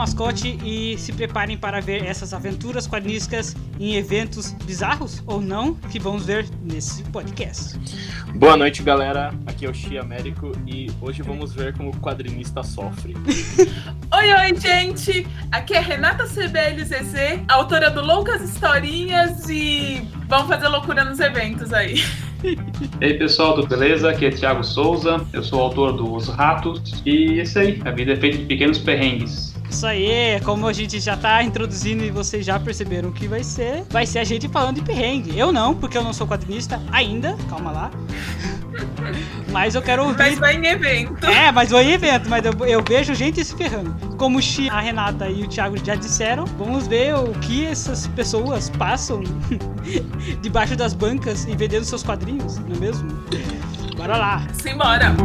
Mascote e se preparem para ver essas aventuras quadrinísticas em eventos bizarros ou não que vamos ver nesse podcast. Boa noite, galera. Aqui é o Xi Américo e hoje vamos ver como o quadrinista sofre. oi, oi, gente! Aqui é Renata CBLZZ, autora do Loucas Historinhas e vamos fazer loucura nos eventos aí. E aí pessoal, tudo beleza? Aqui é Thiago Souza, eu sou autor dos Ratos e é isso aí, a vida é feita de pequenos perrengues. Isso aí, como a gente já tá introduzindo e vocês já perceberam o que vai ser, vai ser a gente falando de perrengue. Eu não, porque eu não sou quadrinista ainda, calma lá. Mas eu quero ouvir. Mas vai em evento. É, mas vai em evento, mas eu, eu vejo gente se ferrando. Como o a Renata e o Thiago já disseram, vamos ver o que essas pessoas passam debaixo das bancas e vendendo seus quadrinhos, não é mesmo? Bora lá. Simbora.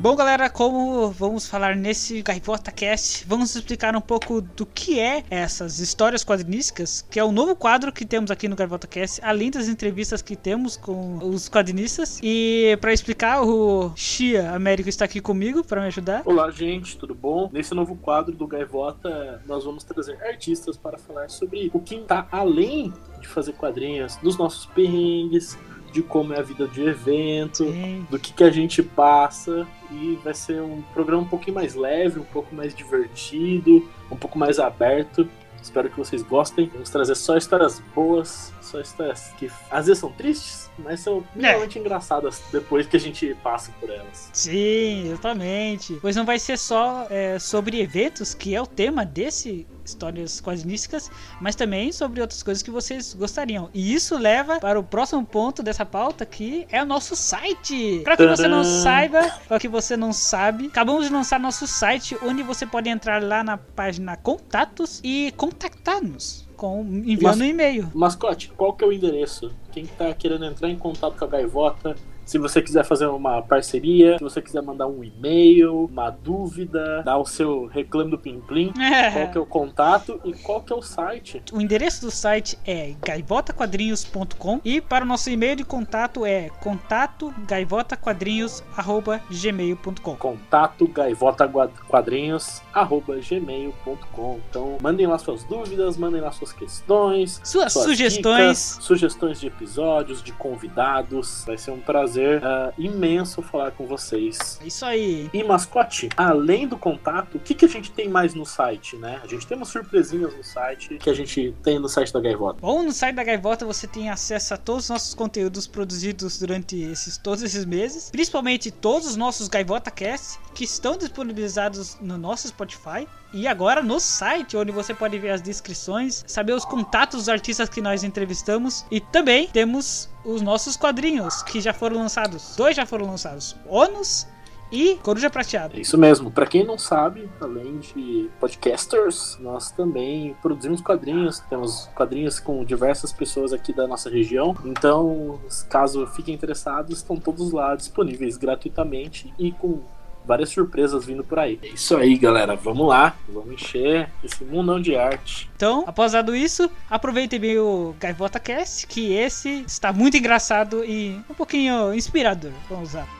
Bom, galera, como vamos falar nesse Gaivota Cast, vamos explicar um pouco do que é essas histórias quadrinísticas, que é o novo quadro que temos aqui no Gaivota Cast, além das entrevistas que temos com os quadrinistas. E para explicar, o Xia Américo está aqui comigo para me ajudar. Olá, gente, tudo bom? Nesse novo quadro do Gaivota, nós vamos trazer artistas para falar sobre o que está além de fazer quadrinhos, dos nossos perrengues, de como é a vida de evento, Sim. do que, que a gente passa. E vai ser um programa um pouquinho mais leve, um pouco mais divertido, um pouco mais aberto. Espero que vocês gostem. Vamos trazer só histórias boas, só histórias que às vezes são tristes, mas são realmente é. engraçadas depois que a gente passa por elas. Sim, exatamente. Pois não vai ser só é, sobre eventos, que é o tema desse histórias quadrinísticas, mas também sobre outras coisas que vocês gostariam. E isso leva para o próximo ponto dessa pauta, que é o nosso site. Para que você não saiba, para que você não sabe, acabamos de lançar nosso site, onde você pode entrar lá na página Contatos e contactar-nos com, enviando Mas, um e-mail. Mascote, qual que é o endereço? Quem está querendo entrar em contato com a Gaivota se você quiser fazer uma parceria, se você quiser mandar um e-mail, uma dúvida, dar o seu reclame do Plim Plim, é. qual que é o contato e qual que é o site. O endereço do site é gaivotaquadrinhos.com e para o nosso e-mail de contato é contato gaivotaquadrinhos@gmail.com. Contato gaivotaquadrinhos@gmail.com. Então, mandem lá suas dúvidas, mandem lá suas questões, suas, suas sugestões, dicas, sugestões de episódios, de convidados. Vai ser um prazer prazer uh, imenso falar com vocês. É isso aí. E mascote, além do contato, o que, que a gente tem mais no site, né? A gente tem umas surpresinhas no site que a gente tem no site da Gaivota. Bom, no site da Gaivota você tem acesso a todos os nossos conteúdos produzidos durante esses, todos esses meses, principalmente todos os nossos Gaivota Cast que estão disponibilizados no nosso Spotify e agora no site, onde você pode ver as descrições, saber os contatos dos artistas que nós entrevistamos e também temos os nossos quadrinhos que já foram lançados. Dois já foram lançados: Onus e Coruja Prateada. É isso mesmo. Para quem não sabe, além de podcasters, nós também produzimos quadrinhos. Temos quadrinhos com diversas pessoas aqui da nossa região. Então, caso fiquem interessados, estão todos lá disponíveis gratuitamente e com várias surpresas vindo por aí. É isso aí, galera. Vamos lá. Vamos encher esse mundão de arte. Então, após dado isso, aproveitem bem o Gaivota Cast, que esse está muito engraçado e um pouquinho inspirador. Vamos lá.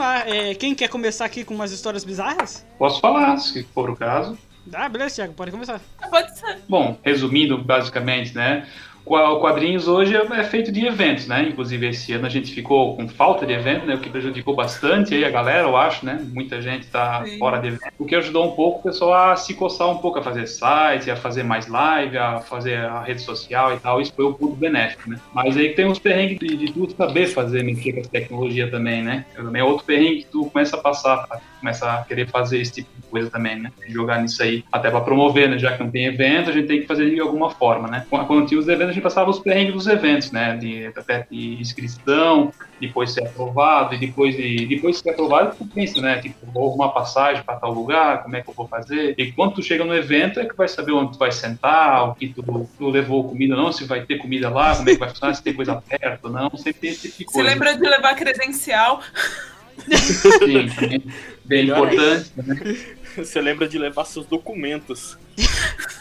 Lá, é, quem quer começar aqui com umas histórias bizarras? Posso falar, se for o caso. Ah, beleza, Thiago, pode começar. Pode ser. Bom, resumindo basicamente, né? O quadrinhos hoje é feito de eventos, né? Inclusive esse ano a gente ficou com falta de evento, né? O que prejudicou bastante aí a galera, eu acho, né? Muita gente está fora de evento. O que ajudou um pouco o pessoal a se coçar um pouco, a fazer site, a fazer mais live, a fazer a rede social e tal. Isso foi o ponto benéfico, né? Mas aí tem uns perrengues de, de tu saber fazer mexer com a tecnologia também, né? Também é outro perrengue que tu começa a passar, começa a querer fazer esse tipo de coisa também, né? Jogar nisso aí, até para promover, né? Já que não tem evento, a gente tem que fazer de alguma forma, né? Quando tinha os eventos a gente passava os perrengues dos eventos, né? De, de inscrição, depois ser aprovado, e depois de depois de ser aprovado, tu pensa, né? Tipo, vou uma passagem para tal lugar, como é que eu vou fazer? E quando tu chega no evento, é que vai saber onde tu vai sentar, o que tu, tu levou comida ou não, se vai ter comida lá, como é que vai funcionar, se tem coisa perto ou não, sempre tem esse tipo de coisa. Se lembra de levar credencial? Sim, bem Melhor importante. Né? Você lembra de levar seus documentos.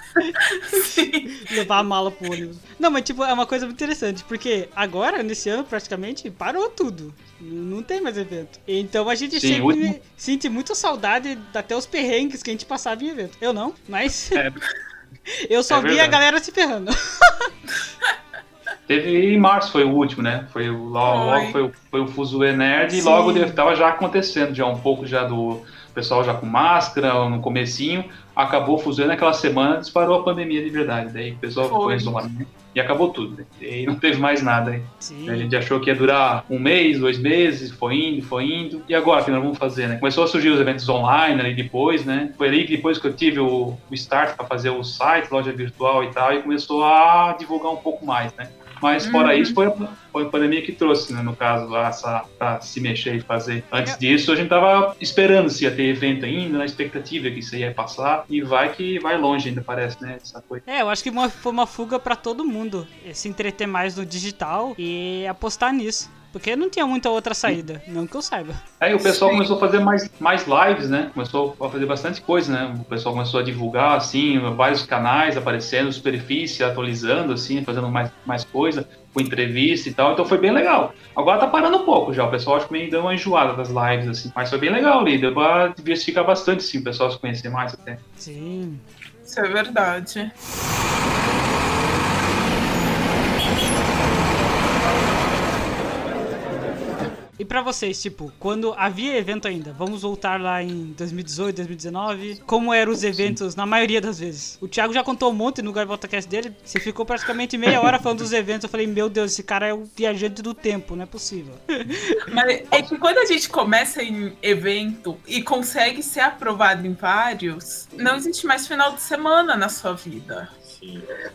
Levar a mala pro ônibus. Não, mas tipo, é uma coisa muito interessante, porque agora, nesse ano, praticamente, parou tudo. Não tem mais evento. Então a gente Sim, sempre sente muita saudade até os perrengues que a gente passava em evento. Eu não, mas. É. eu só é vi a galera se ferrando. Teve em março, foi o último, né? Foi o, logo, logo foi, o, foi o Fuzue Nerd Sim. e logo estava já acontecendo já um pouco já do pessoal já com máscara no comecinho, acabou o Fuzue naquela semana, disparou a pandemia de verdade. Daí o pessoal foi isolamento e acabou tudo. Né? E não teve mais nada. Hein? A gente achou que ia durar um mês, dois meses, foi indo, foi indo. E agora, o que nós vamos fazer, né? Começou a surgir os eventos online ali depois, né? Foi ali que depois que eu tive o, o start para fazer o site, loja virtual e tal, e começou a divulgar um pouco mais, né? Mas fora uhum. isso, foi a, foi a pandemia que trouxe, né, no caso, essa, pra se mexer e fazer. Antes disso, a gente tava esperando se ia ter evento ainda, na expectativa que isso ia passar, e vai que vai longe ainda, parece, né, essa coisa. É, eu acho que uma, foi uma fuga para todo mundo, se entreter mais no digital e apostar nisso. Porque não tinha muita outra saída, não que eu saiba. Aí o pessoal Sim. começou a fazer mais, mais lives, né? Começou a fazer bastante coisa, né? O pessoal começou a divulgar, assim, vários canais aparecendo, superfície, atualizando, assim, fazendo mais, mais coisa, com entrevista e tal. Então foi bem legal. Agora tá parando um pouco já. O pessoal acho que meio deu uma enjoada das lives, assim. Mas foi bem legal ali. Deu pra diversificar bastante, sim, o pessoal se conhecer mais até. Sim. Isso é verdade. Para vocês, tipo, quando havia evento ainda, vamos voltar lá em 2018, 2019, como eram os eventos na maioria das vezes? O Thiago já contou um monte no GaivotaCast dele, você ficou praticamente meia hora falando dos eventos, eu falei, meu Deus, esse cara é o viajante do tempo, não é possível. Mas é que quando a gente começa em evento e consegue ser aprovado em vários, não existe mais final de semana na sua vida.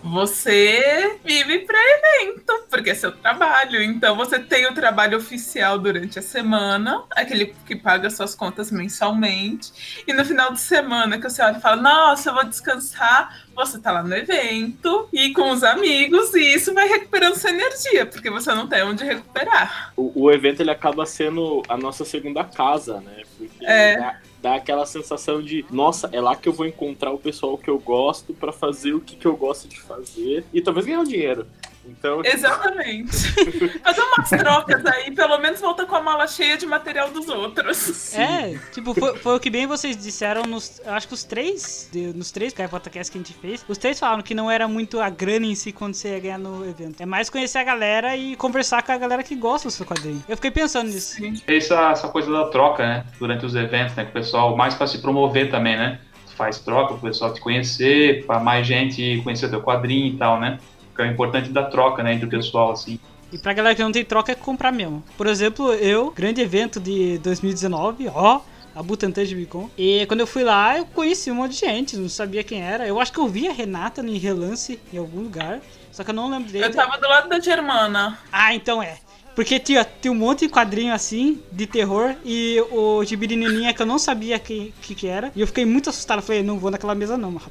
Você vive para evento, porque é seu trabalho. Então você tem o trabalho oficial durante a semana, aquele que paga suas contas mensalmente. E no final de semana que você olha e fala: Nossa, eu vou descansar. Você tá lá no evento e com os amigos, e isso vai recuperando sua energia, porque você não tem onde recuperar. O, o evento ele acaba sendo a nossa segunda casa, né? Porque é dá aquela sensação de, nossa, é lá que eu vou encontrar o pessoal que eu gosto para fazer o que, que eu gosto de fazer e talvez ganhar dinheiro. Então, tipo, Exatamente. Fazer umas trocas aí, pelo menos volta com a mala cheia de material dos outros. Sim. É, tipo, foi, foi, o que bem vocês disseram nos. Acho que os três, nos três podcast que a gente fez, os três falaram que não era muito a grana em si quando você ia ganhar no evento. É mais conhecer a galera e conversar com a galera que gosta do seu quadrinho. Eu fiquei pensando nisso. Sim. Essa, essa coisa da troca, né? Durante os eventos, né? Com o pessoal, mais para se promover também, né? Faz troca, o pessoal te conhecer, para mais gente conhecer o teu quadrinho e tal, né? Que é importante da troca, né, entre o pessoal, assim. E pra galera que não tem troca, é comprar mesmo. Por exemplo, eu, grande evento de 2019, ó, a Butantan de Bicon. E quando eu fui lá, eu conheci um monte de gente, não sabia quem era. Eu acho que eu vi a Renata no relance em algum lugar, só que eu não lembro dele. Eu tava do lado da Germana. Ah, então é. Porque tinha, tinha um monte de quadrinho assim, de terror, e o Gibirininha que eu não sabia que, que, que era. E eu fiquei muito assustado. Falei, não vou naquela mesa não, mano.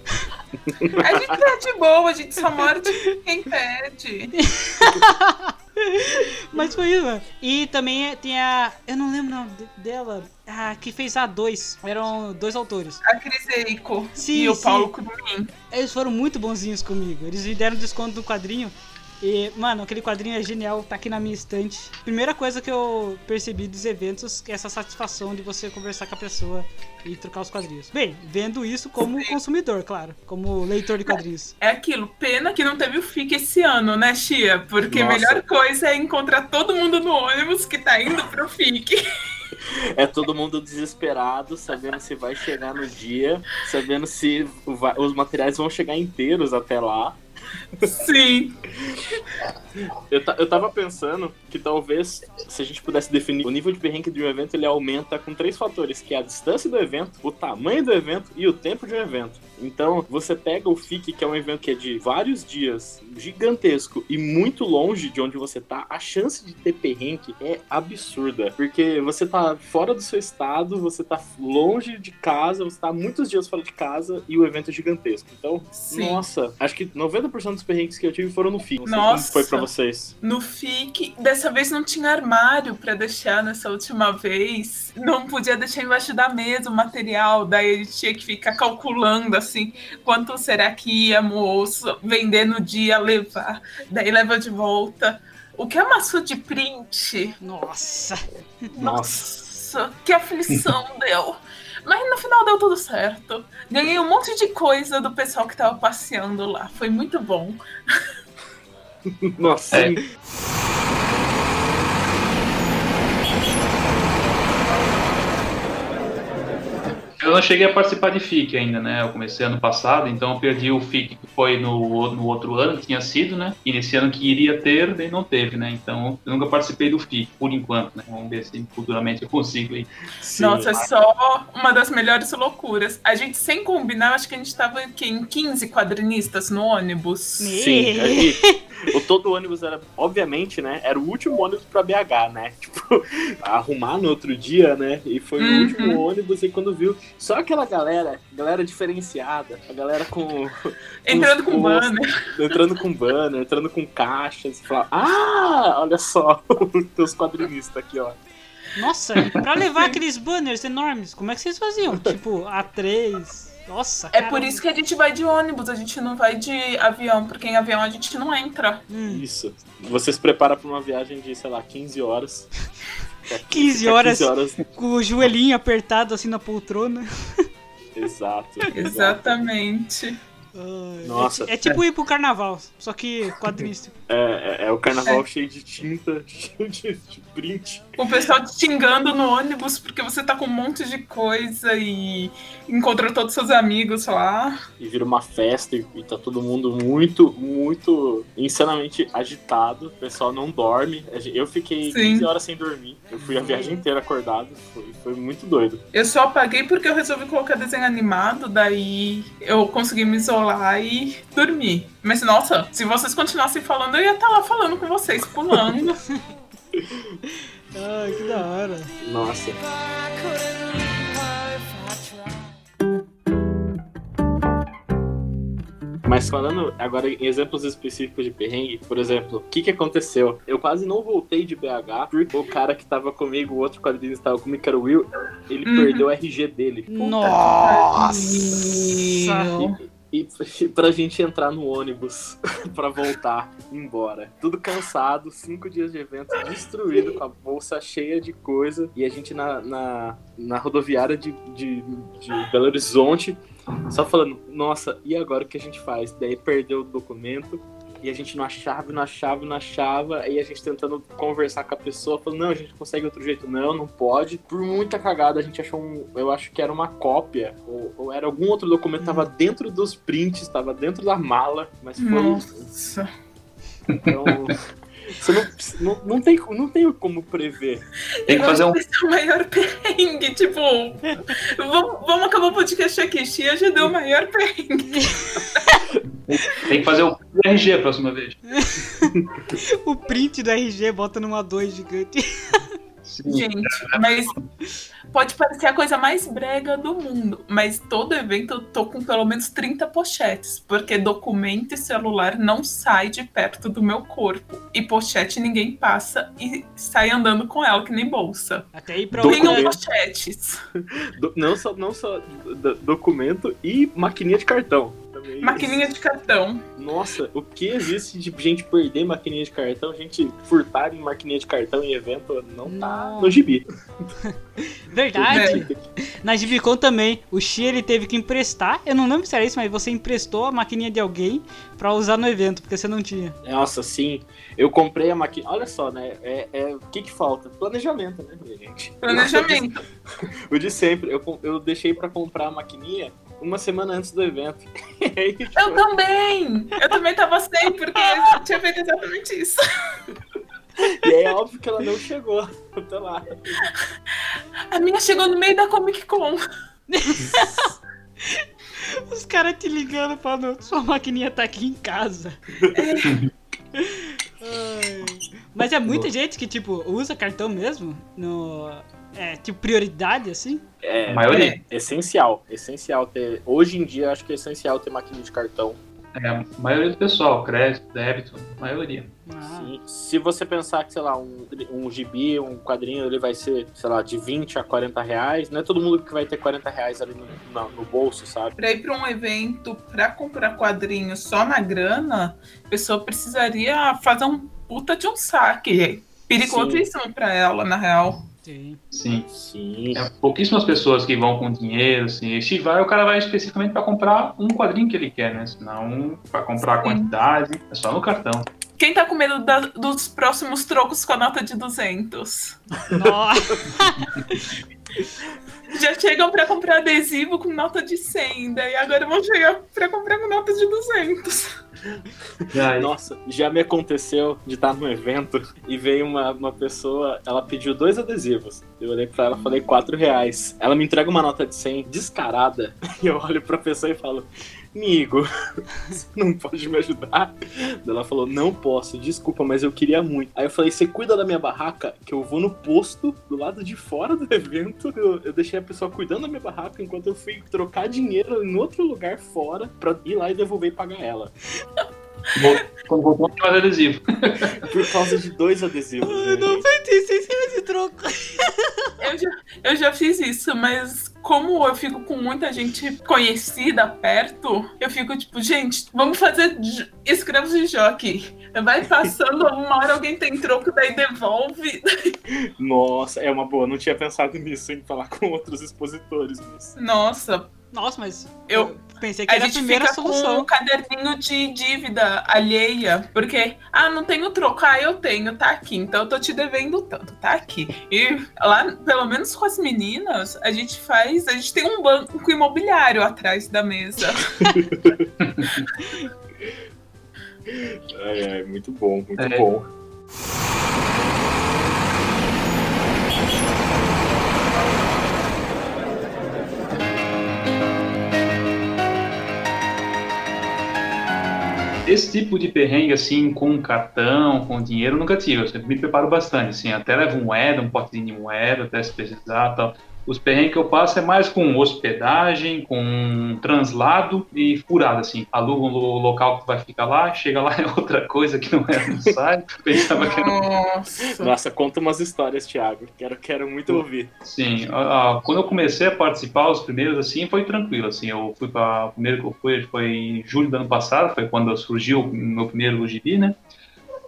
A gente é de boa, a gente só morde quem pede. Mas foi isso, mano. E também tem a. Eu não lembro o nome dela. Ah, que fez a dois. Eram dois autores. A Cris Eiko sim, e o sim. Paulo Cudmin. Eles foram muito bonzinhos comigo. Eles me deram desconto do quadrinho. E, mano, aquele quadrinho é genial, tá aqui na minha estante. Primeira coisa que eu percebi dos eventos é essa satisfação de você conversar com a pessoa e trocar os quadrinhos. Bem, vendo isso como consumidor, claro, como leitor de quadrinhos. É aquilo, pena que não teve o FIC esse ano, né, Chia? Porque a melhor coisa é encontrar todo mundo no ônibus que tá indo pro FIC. É todo mundo desesperado, sabendo se vai chegar no dia, sabendo se os materiais vão chegar inteiros até lá. Sim. Eu, eu tava pensando que talvez, se a gente pudesse definir o nível de perrengue de um evento, ele aumenta com três fatores, que é a distância do evento, o tamanho do evento e o tempo de um evento. Então, você pega o FIC, que é um evento que é de vários dias, gigantesco e muito longe de onde você tá, a chance de ter perrengue é absurda. Porque você tá fora do seu estado, você tá longe de casa, você tá muitos dias fora de casa e o evento é gigantesco. Então, Sim. nossa, acho que 90% dos perrengues que eu tive foram no FIC. Nossa. Foi pra vocês? No FIC, dessa vez não tinha armário para deixar nessa última vez. Não podia deixar embaixo da mesa o material, daí gente tinha que ficar calculando assim, quanto será que ia moço vender no dia, levar, daí leva de volta. O que amassou de print? Nossa! Nossa, que aflição deu. Mas no final deu tudo certo. Ganhei um monte de coisa do pessoal que tava passeando lá. Foi muito bom. Nossa. É. Eu não cheguei a participar de FIC ainda, né? Eu comecei ano passado, então eu perdi o FIC que foi no, no outro ano, que tinha sido, né? E nesse ano que iria ter, daí não teve, né? Então eu nunca participei do FIC, por enquanto, né? Vamos ver se futuramente eu consigo aí. Nossa, é só uma das melhores loucuras. A gente, sem combinar, acho que a gente tava aqui, em 15 quadrinistas no ônibus. Sim, aí, o todo ônibus era, obviamente, né? Era o último ônibus pra BH, né? Tipo, arrumar no outro dia, né? E foi uhum. o último ônibus e quando viu só aquela galera, galera diferenciada, a galera com. Entrando com, banner. Entrando com banner, entrando com caixas. Fala, ah, olha só, os teus quadrinistas aqui, ó. Nossa, pra levar aqueles banners enormes, como é que vocês faziam? Tipo, A3. Nossa, É por isso que a gente vai de ônibus, a gente não vai de avião, porque em avião a gente não entra. Hum. Isso. Você se prepara pra uma viagem de, sei lá, 15 horas. 15 horas, 15 horas com o joelhinho apertado assim na poltrona. Exato. Exatamente. Nossa. É, é, tipo ir pro carnaval, só que quadrístico. É, é, é, o carnaval é. cheio de tinta, cheio de, de print. O pessoal te xingando no ônibus porque você tá com um monte de coisa e encontra todos os seus amigos lá. E vira uma festa e, e tá todo mundo muito, muito insanamente agitado. O pessoal não dorme. Eu fiquei Sim. 15 horas sem dormir. Eu fui a viagem inteira acordado. Foi, foi muito doido. Eu só apaguei porque eu resolvi colocar desenho animado, daí eu consegui me isolar e dormir. Mas nossa, se vocês continuassem falando, eu ia estar tá lá falando com vocês, pulando. Ai, que da hora. Nossa. Mas falando agora em exemplos específicos de perrengue, por exemplo, o que que aconteceu? Eu quase não voltei de BH porque o cara que tava comigo, o outro quadrinho estava comigo, que era o Will, ele uhum. perdeu o RG dele. Nossa! E, e pra gente entrar no ônibus pra voltar embora. Tudo cansado, cinco dias de evento destruído, com a bolsa cheia de coisa. E a gente na, na, na rodoviária de, de, de Belo Horizonte, só falando, nossa, e agora o que a gente faz? Daí perdeu o documento, e a gente não achava, não achava, não achava, aí a gente tentando conversar com a pessoa, falando, não, a gente consegue outro jeito, não, não pode. Por muita cagada, a gente achou um, eu acho que era uma cópia, ou, ou era algum outro documento, hum. tava dentro dos prints, tava dentro da mala, mas foi... Nossa. Então... Você não, não, não, tem, não tem como prever. Tem que fazer um. Esse é o maior perrengue. Tipo, vamos, vamos acabar o podcast aqui. Chia já deu o maior perrengue. Tem que fazer o RG a próxima vez. o print do RG bota numa 2 gigante. Sim. Gente, mas pode parecer a coisa mais brega do mundo, mas todo evento eu tô com pelo menos 30 pochetes, porque documento e celular não sai de perto do meu corpo. E pochete ninguém passa e sai andando com ela, que nem bolsa. Até aí pra Tenham pochetes. não só, não só documento e maquininha de cartão também. Maquininha de cartão. Nossa, o que existe de gente perder maquininha de cartão, gente furtar em maquininha de cartão em evento, não tá no gibi. Verdade. É. Na Gibicon também, o Xi ele teve que emprestar, eu não lembro se era isso, mas você emprestou a maquininha de alguém pra usar no evento, porque você não tinha. Nossa, sim. Eu comprei a maquininha. Olha só, né? É, é... O que que falta? Planejamento, né, minha gente? Planejamento. o de sempre. Eu, eu deixei pra comprar a maquininha uma semana antes do evento. Aí, tipo... Eu também! Eu também tava sem, porque eu tinha feito exatamente isso. E aí é óbvio que ela não chegou até lá. A minha chegou no meio da Comic Con. Os caras te ligando falando, sua maquininha tá aqui em casa. É. Mas é muita gente que, tipo, usa cartão mesmo no. É, tipo, prioridade, assim? É, a maioria. É essencial. Essencial ter. Hoje em dia, acho que é essencial ter máquina de cartão. É, a maioria do pessoal, crédito, débito, maioria. Ah. Se você pensar que, sei lá, um, um gibi, um quadrinho, ele vai ser, sei lá, de 20 a 40 reais, não é todo mundo que vai ter 40 reais ali no, no, no bolso, sabe? Pra ir pra um evento, pra comprar quadrinho só na grana, a pessoa precisaria fazer um puta de um saque. Perigosíssimo pra ela, na real. Sim. Sim. Sim. É pouquíssimas pessoas que vão com dinheiro, assim. Se vai, o cara vai especificamente para comprar um quadrinho que ele quer, né? Senão, para comprar a quantidade, é só no cartão. Quem tá com medo da, dos próximos trocos com a nota de 200? Nossa! Já chegam para comprar adesivo com nota de 100, daí agora vão chegar para comprar com nota de 200. Nossa, já me aconteceu de estar num evento e veio uma, uma pessoa, ela pediu dois adesivos. Eu olhei pra ela e falei 4 reais. Ela me entrega uma nota de 100 descarada e eu olho pra pessoa e falo: amigo, você não pode me ajudar? Ela falou, não posso, desculpa, mas eu queria muito. Aí eu falei, você cuida da minha barraca, que eu vou no posto, do lado de fora do evento. Eu, eu deixei a pessoa cuidando da minha barraca enquanto eu fui trocar dinheiro em outro lugar fora pra ir lá e devolver e pagar ela. Quando voltou, mais adesivo. Por causa de dois adesivos. Eu não perdi 6 reais de troco. Eu já, eu já fiz isso, mas como eu fico com muita gente conhecida perto, eu fico tipo, gente, vamos fazer escravos de jockey. Vai passando uma hora alguém tem troco, daí devolve. Nossa, é uma boa. Não tinha pensado nisso, em falar com outros expositores. Mas... Nossa, nossa, mas eu pensei que a era a primeira fica solução. Com um caderninho de dívida alheia, porque ah, não tenho troco, ah, eu tenho, tá aqui, então eu tô te devendo tanto, tá aqui. E lá, pelo menos com as meninas, a gente faz, a gente tem um banco imobiliário atrás da mesa. ai, ai, muito bom, muito é. bom. Esse tipo de perrengue, assim, com cartão, com dinheiro, nunca tive. Eu sempre me preparo bastante, assim, até levo moeda, um potezinho de moeda, até se precisar tal. Os perrengues que eu passo é mais com hospedagem, com translado e furada, assim. Aluga um local que vai ficar lá, chega lá é outra coisa que não é no site. Pensava que era... Nossa. Nossa, conta umas histórias, Thiago. Quero, quero muito ouvir. Sim, uh, quando eu comecei a participar, os primeiros, assim, foi tranquilo, assim. Eu fui para O primeiro que eu fui foi em julho do ano passado, foi quando surgiu o meu primeiro gibi, né?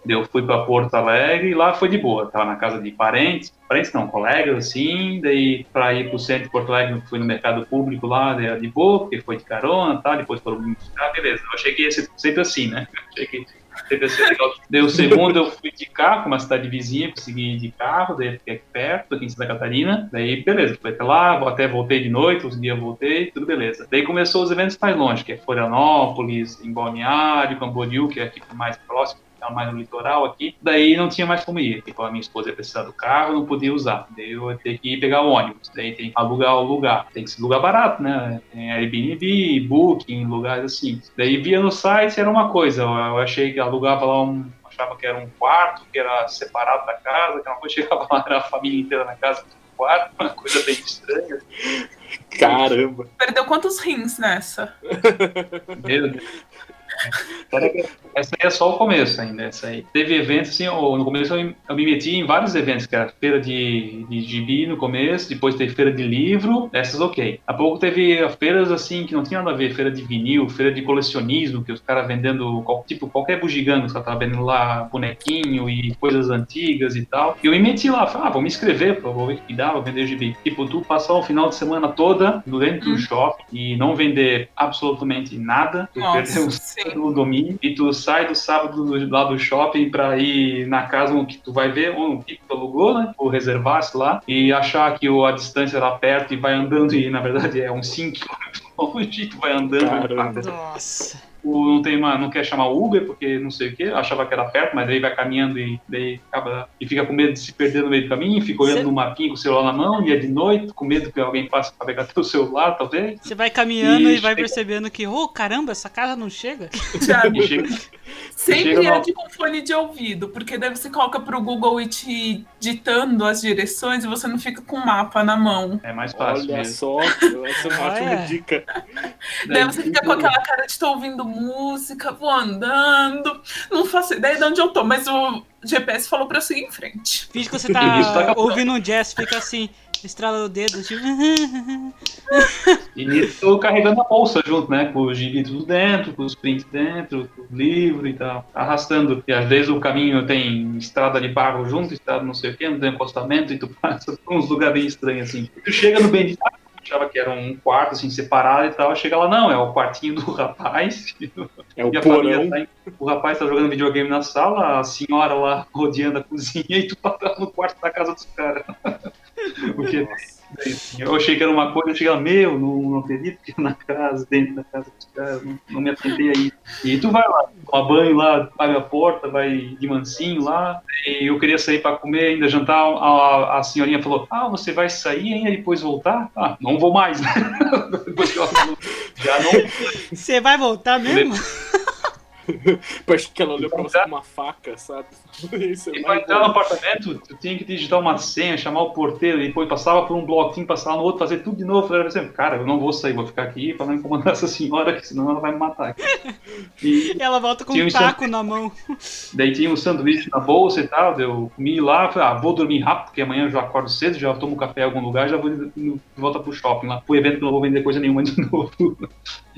Eu fui para Porto Alegre e lá foi de boa. Tava na casa de parentes, parentes não, colegas, assim. Daí, para ir para o centro de Porto Alegre, fui no mercado público lá, era de boa, porque foi de carona tá? Depois foram me buscar, beleza. Eu achei que ia ser sempre assim, né? Que sempre ser legal. O segundo, eu fui de carro, uma cidade vizinha, consegui ir de carro, daí fiquei aqui perto, aqui em Santa Catarina. Daí, beleza, fui até lá, até voltei de noite, uns dias voltei, tudo beleza. Daí começou os eventos mais longe, que é Florianópolis, em Balneário, Camboriú, que é aqui mais próximo mais no litoral aqui, daí não tinha mais como ir. Tipo, a minha esposa ia precisar do carro, não podia usar. Daí eu ia ter que ir pegar o ônibus. Daí tem que alugar o lugar. Tem que ser lugar barato, né? Tem Airbnb, Booking, lugares assim. Daí via no site, era uma coisa. Eu achei que alugava lá um achava que era um quarto, que era separado da casa, que uma coisa chegava lá, era a família inteira na casa do quarto, uma coisa bem estranha. Caramba! Perdeu quantos rins nessa? Meu Deus. Essa aí é só o começo ainda. Essa aí. Teve eventos, assim, no começo eu, eu, me meti em vários eventos, que era feira de, de gibi no começo, depois teve feira de livro, essas ok. Há pouco teve feiras assim que não tinha nada a ver, feira de vinil, feira de colecionismo, que os caras vendendo tipo qualquer bugiganga, os caras estavam vendendo lá bonequinho e coisas antigas e tal. E eu me meti lá, falei, ah, vou me inscrever, vou ver o que dá, vou vender gibi. Tipo, tu passar o final de semana toda dentro hum. do shopping e não vender absolutamente nada, Nossa, perdeu no domingo e tu sai do sábado do, lá do shopping pra ir na casa que tu vai ver um que tu alugou, né? Ou reservasse lá e achar que a distância era perto e vai andando e na verdade é uns 5 km longe, tu vai andando. Caramba. Nossa. O- não tem uma, não quer chamar Uber porque não sei o que, achava que era perto, mas aí vai caminhando e daí acaba e fica com medo de se perder no meio do caminho, fica olhando Cê- no mapinha com o celular na mão, e é de noite, com medo que alguém passe pra pegar teu celular, talvez. Você vai caminhando e, E vai chega- percebendo que, oh, caramba, essa casa não chega. Chega, sempre Chega no- ande com fone de ouvido, porque daí você coloca pro Google e te ditando as direções e você não fica com o mapa na mão. é mais fácil Olha mesmo. só, essa é uma ótima dica. Daí você fica com aquela cara de tô ouvindo música, vou andando, não faço ideia de onde eu tô, mas o GPS falou pra eu seguir em frente. Finge que você tá tá captando. ouvindo um jazz, fica assim, estrala o dedo, tipo. E nisso tô carregando a bolsa junto, né? Com os gibi tudo dentro, com os prints dentro, com o livro e tal. Arrastando. E às vezes o caminho tem estrada de barro junto, estrada não sei o que, não tem acostamento, e tu passa por uns lugares bem estranhos assim. E tu chega no bendito. Achava que era um quarto assim, separado e tal. Chega lá, não, é o quartinho do rapaz. É o E porão. família tá em- O rapaz tá jogando videogame na sala, a senhora lá rodeando a cozinha e tu tá no quarto da casa dos caras. Porque eu achei que era uma coisa, eu cheguei lá, meu, não, não acredito que é na casa, dentro da casa dos caras, não, não me atentei aí. E tu vai lá, toma banho lá, abre a porta, vai de mansinho lá, e eu queria sair pra comer, ainda jantar, a, a senhorinha falou, ah, você vai sair ainda e depois voltar? Ah, não vou mais, né? Já não Você vai voltar mesmo? Parece que ela olhou pra você com uma faca, sabe? Isso é E pra entrar no apartamento, tu tinha que digitar uma senha, chamar o porteiro, e depois passava por um bloquinho, passava no outro, fazer tudo de novo. Eu falei assim, cara, eu não vou sair, vou ficar aqui pra não incomodar essa senhora, que senão ela vai me matar. E E ela volta com um um taco na mão. daí tinha um sanduíche na bolsa e tal, eu comi lá, falei, ah, vou dormir rápido, porque amanhã eu já acordo cedo, já tomo café em algum lugar, já vou de de volta pro shopping lá. Pro evento que eu não vou vender coisa nenhuma de novo.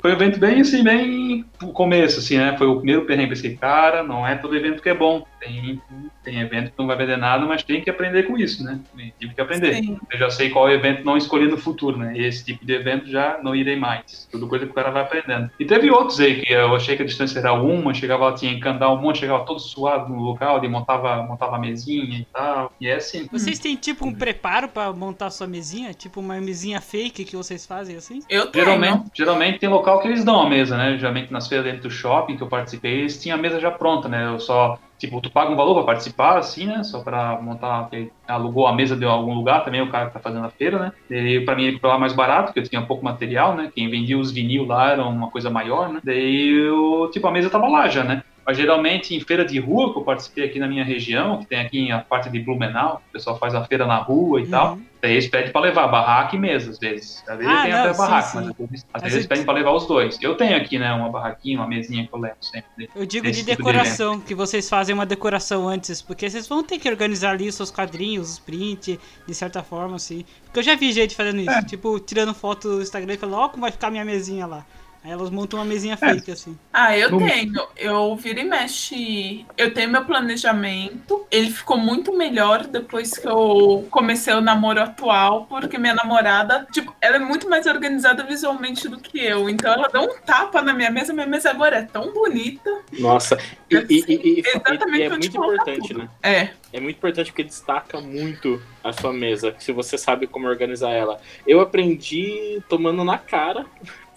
Foi um evento bem assim, bem o começo, assim, né? Foi o primeiro perrengue. Pensei, cara, não é todo evento que é bom. Tem, tem evento que não vai vender nada, mas tem que aprender com isso, né? Tive que aprender. Sim. Eu já sei qual evento não escolher no futuro, né? E esse tipo de evento já não irei mais. Tudo coisa que o cara vai aprendendo. E teve outros aí que eu achei que a distância era uma, chegava lá, tinha que andar um monte, chegava todo suado no local, e montava, montava a mesinha e tal. E é assim. Vocês têm tipo um preparo pra montar sua mesinha? Tipo uma mesinha fake que vocês fazem assim? Eu tenho. Geralmente, geralmente tem local que eles dão a mesa, né? Geralmente nas feiras dentro do shopping que eu participei, eles tinham a mesa já pronta, né? Eu só, tipo, tu paga um valor pra participar, assim, né? Só pra montar, alugou a mesa de algum lugar também, o cara que tá fazendo a feira, né? Ele, pra mim, ele comprava mais barato, porque eu tinha pouco material, né? Quem vendia os vinil lá era uma coisa maior, né? Daí, eu, tipo, a mesa tava lá já, né? Mas geralmente em feira de rua, que eu participei aqui na minha região, que tem aqui a parte de Blumenau, o pessoal faz a feira na rua e tal. Uhum. Daí eles pedem pra levar barraca e mesa, às vezes. Às vezes Ah, tem até barraca, sim. mas às vezes, às Mas vezes eles pedem pra levar os dois. Eu tenho aqui, né, uma barraquinha, uma mesinha que eu levo sempre. Eu digo de tipo de decoração, que vocês fazem uma decoração antes, porque vocês vão ter que organizar ali os seus quadrinhos, os prints, de certa forma, assim. Porque eu já vi gente fazendo isso, tipo, tirando foto do Instagram e falando, ó, como vai ficar minha mesinha lá. Aí elas montam uma mesinha fake, assim. Ah, eu tenho. Eu viro e mexe. Eu tenho meu planejamento. Ele ficou muito melhor depois que eu comecei o namoro atual, porque minha namorada, tipo, ela é muito mais organizada visualmente do que eu. Então ela deu um tapa na minha mesa. Minha mesa agora é tão bonita. Nossa, e, e- e- e- Exatamente e é muito importante, né? É. É muito importante porque destaca muito a sua mesa, se você sabe como organizar ela. Eu aprendi tomando na cara.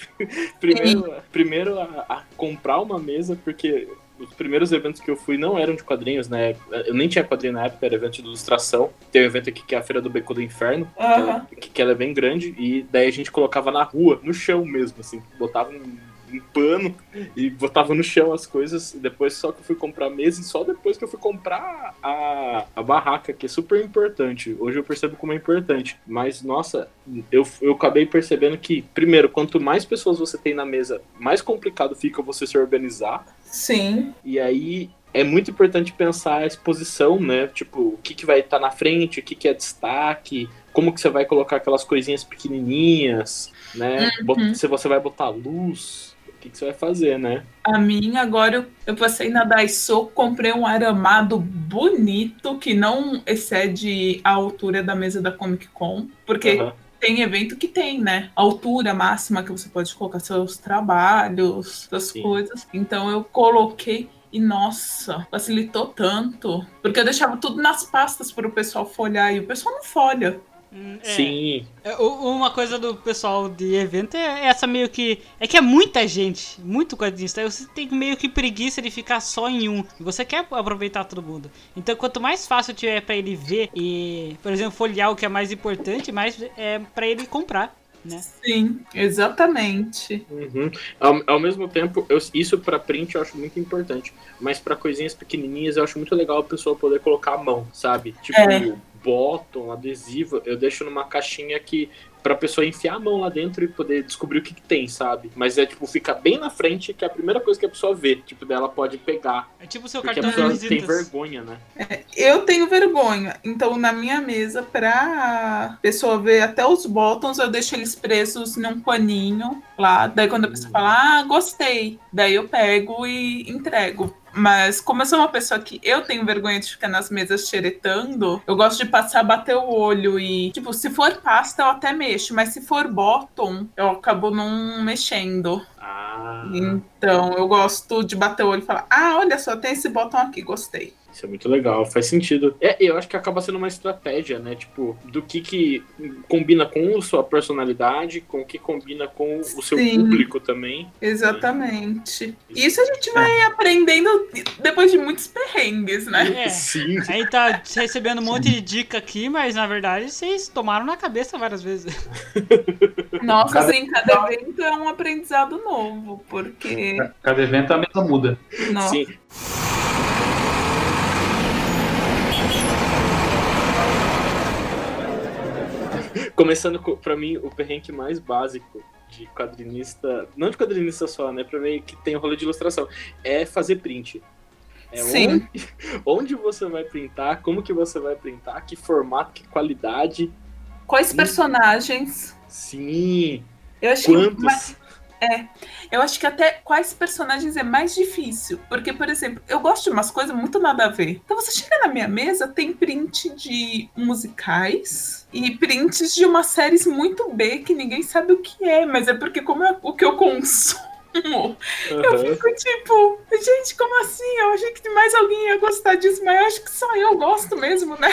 primeiro primeiro a, a comprar uma mesa, porque os primeiros eventos que eu fui não eram de quadrinhos, né? Eu nem tinha quadrinho na época, era evento de ilustração. Tem um evento aqui que é a Feira do Beco do Inferno, que, ela, que, que ela é bem grande, e daí a gente colocava na rua, no chão mesmo, assim, botava um, um pano e botava no chão as coisas, depois só que eu fui comprar a mesa, e só depois que eu fui comprar a, a barraca, que é super importante. Hoje eu percebo como é importante. Mas, nossa, eu, eu acabei percebendo que, primeiro, quanto mais pessoas você tem na mesa, mais complicado fica você se organizar. Sim. E aí é muito importante pensar a exposição, né? Tipo, o que, que vai estar na frente, o que, que é destaque, como que você vai colocar aquelas coisinhas pequenininhas, né? Bot- Se você vai botar luz, que, que você vai fazer, né? A minha, agora eu, eu passei na Daiso, comprei um aramado bonito que não excede a altura da mesa da Comic Con, porque tem evento que tem, né? A altura máxima que você pode colocar seus trabalhos, suas Sim. coisas. Então eu coloquei e nossa, facilitou tanto. Porque eu deixava tudo nas pastas para o pessoal folhar e o pessoal não folha. É. Sim. É, uma coisa do pessoal de evento é essa meio que. É que é muita gente, muito quadrinista. Você tem meio que preguiça de ficar só em um. Você quer aproveitar todo mundo. Então, quanto mais fácil tiver para ele ver e, por exemplo, folhear o que é mais importante, mais é para ele comprar. Né? Sim, exatamente. Uhum. Ao, ao, mesmo tempo, eu, isso para print eu acho muito importante, mas para coisinhas pequenininhas eu acho muito legal a pessoa poder colocar a mão, sabe? Tipo, é bottom, adesivo, eu deixo numa caixinha que pra pessoa enfiar a mão lá dentro e poder descobrir o que, que, tem, sabe? Mas é tipo, fica bem na frente, que é a primeira coisa que a pessoa vê. Tipo, dela pode pegar. É tipo o seu porque cartão a pessoa tem vergonha, né? É, eu tenho vergonha. Então, na minha mesa, pra pessoa ver até os botões, eu deixo eles presos num paninho lá. Daí quando a pessoa hum. fala, ah, gostei. Daí eu pego e entrego. Mas como eu sou uma pessoa que eu tenho vergonha de ficar nas mesas xeretando, eu gosto de passar, bater o olho e, tipo, se for pasta eu até mexo, mas se for bottom, eu acabo não mexendo. Ah. Então, eu gosto de bater o olho e falar: "Ah, olha só, tem esse botão aqui, gostei". Isso é muito legal, faz sentido. É, eu acho que acaba sendo uma estratégia, né? Tipo, do que que combina com a sua personalidade, com o que combina com o seu Sim, público também. Exatamente. Né? Isso a gente vai é. aprendendo depois de muitos perrengues, né? É. Sim. Aí tá recebendo um monte de dica aqui, mas na verdade vocês tomaram na cabeça várias vezes. Nossa, cada... assim, cada evento é um aprendizado novo, porque. Cada evento a mesa muda. Nossa. Sim. Começando com, pra mim, o perrengue mais básico de quadrinista, não de quadrinista só, né? Pra mim que tem o rolê de ilustração, é fazer print. É Sim. Onde, onde você vai printar, como que você vai printar, que formato, que qualidade. Quais personagens? Sim. Eu achei Quantos? É. Eu acho que até quais personagens é mais difícil. Porque, por exemplo, eu gosto de umas coisas muito nada a ver. Então você chega na minha mesa, tem print de musicais e prints de umas séries muito B que ninguém sabe o que é, mas é porque como é o que eu consumo. Uhum. Eu fico tipo, gente, como assim? Eu achei que mais alguém ia gostar disso, mas eu acho que só eu gosto mesmo, né?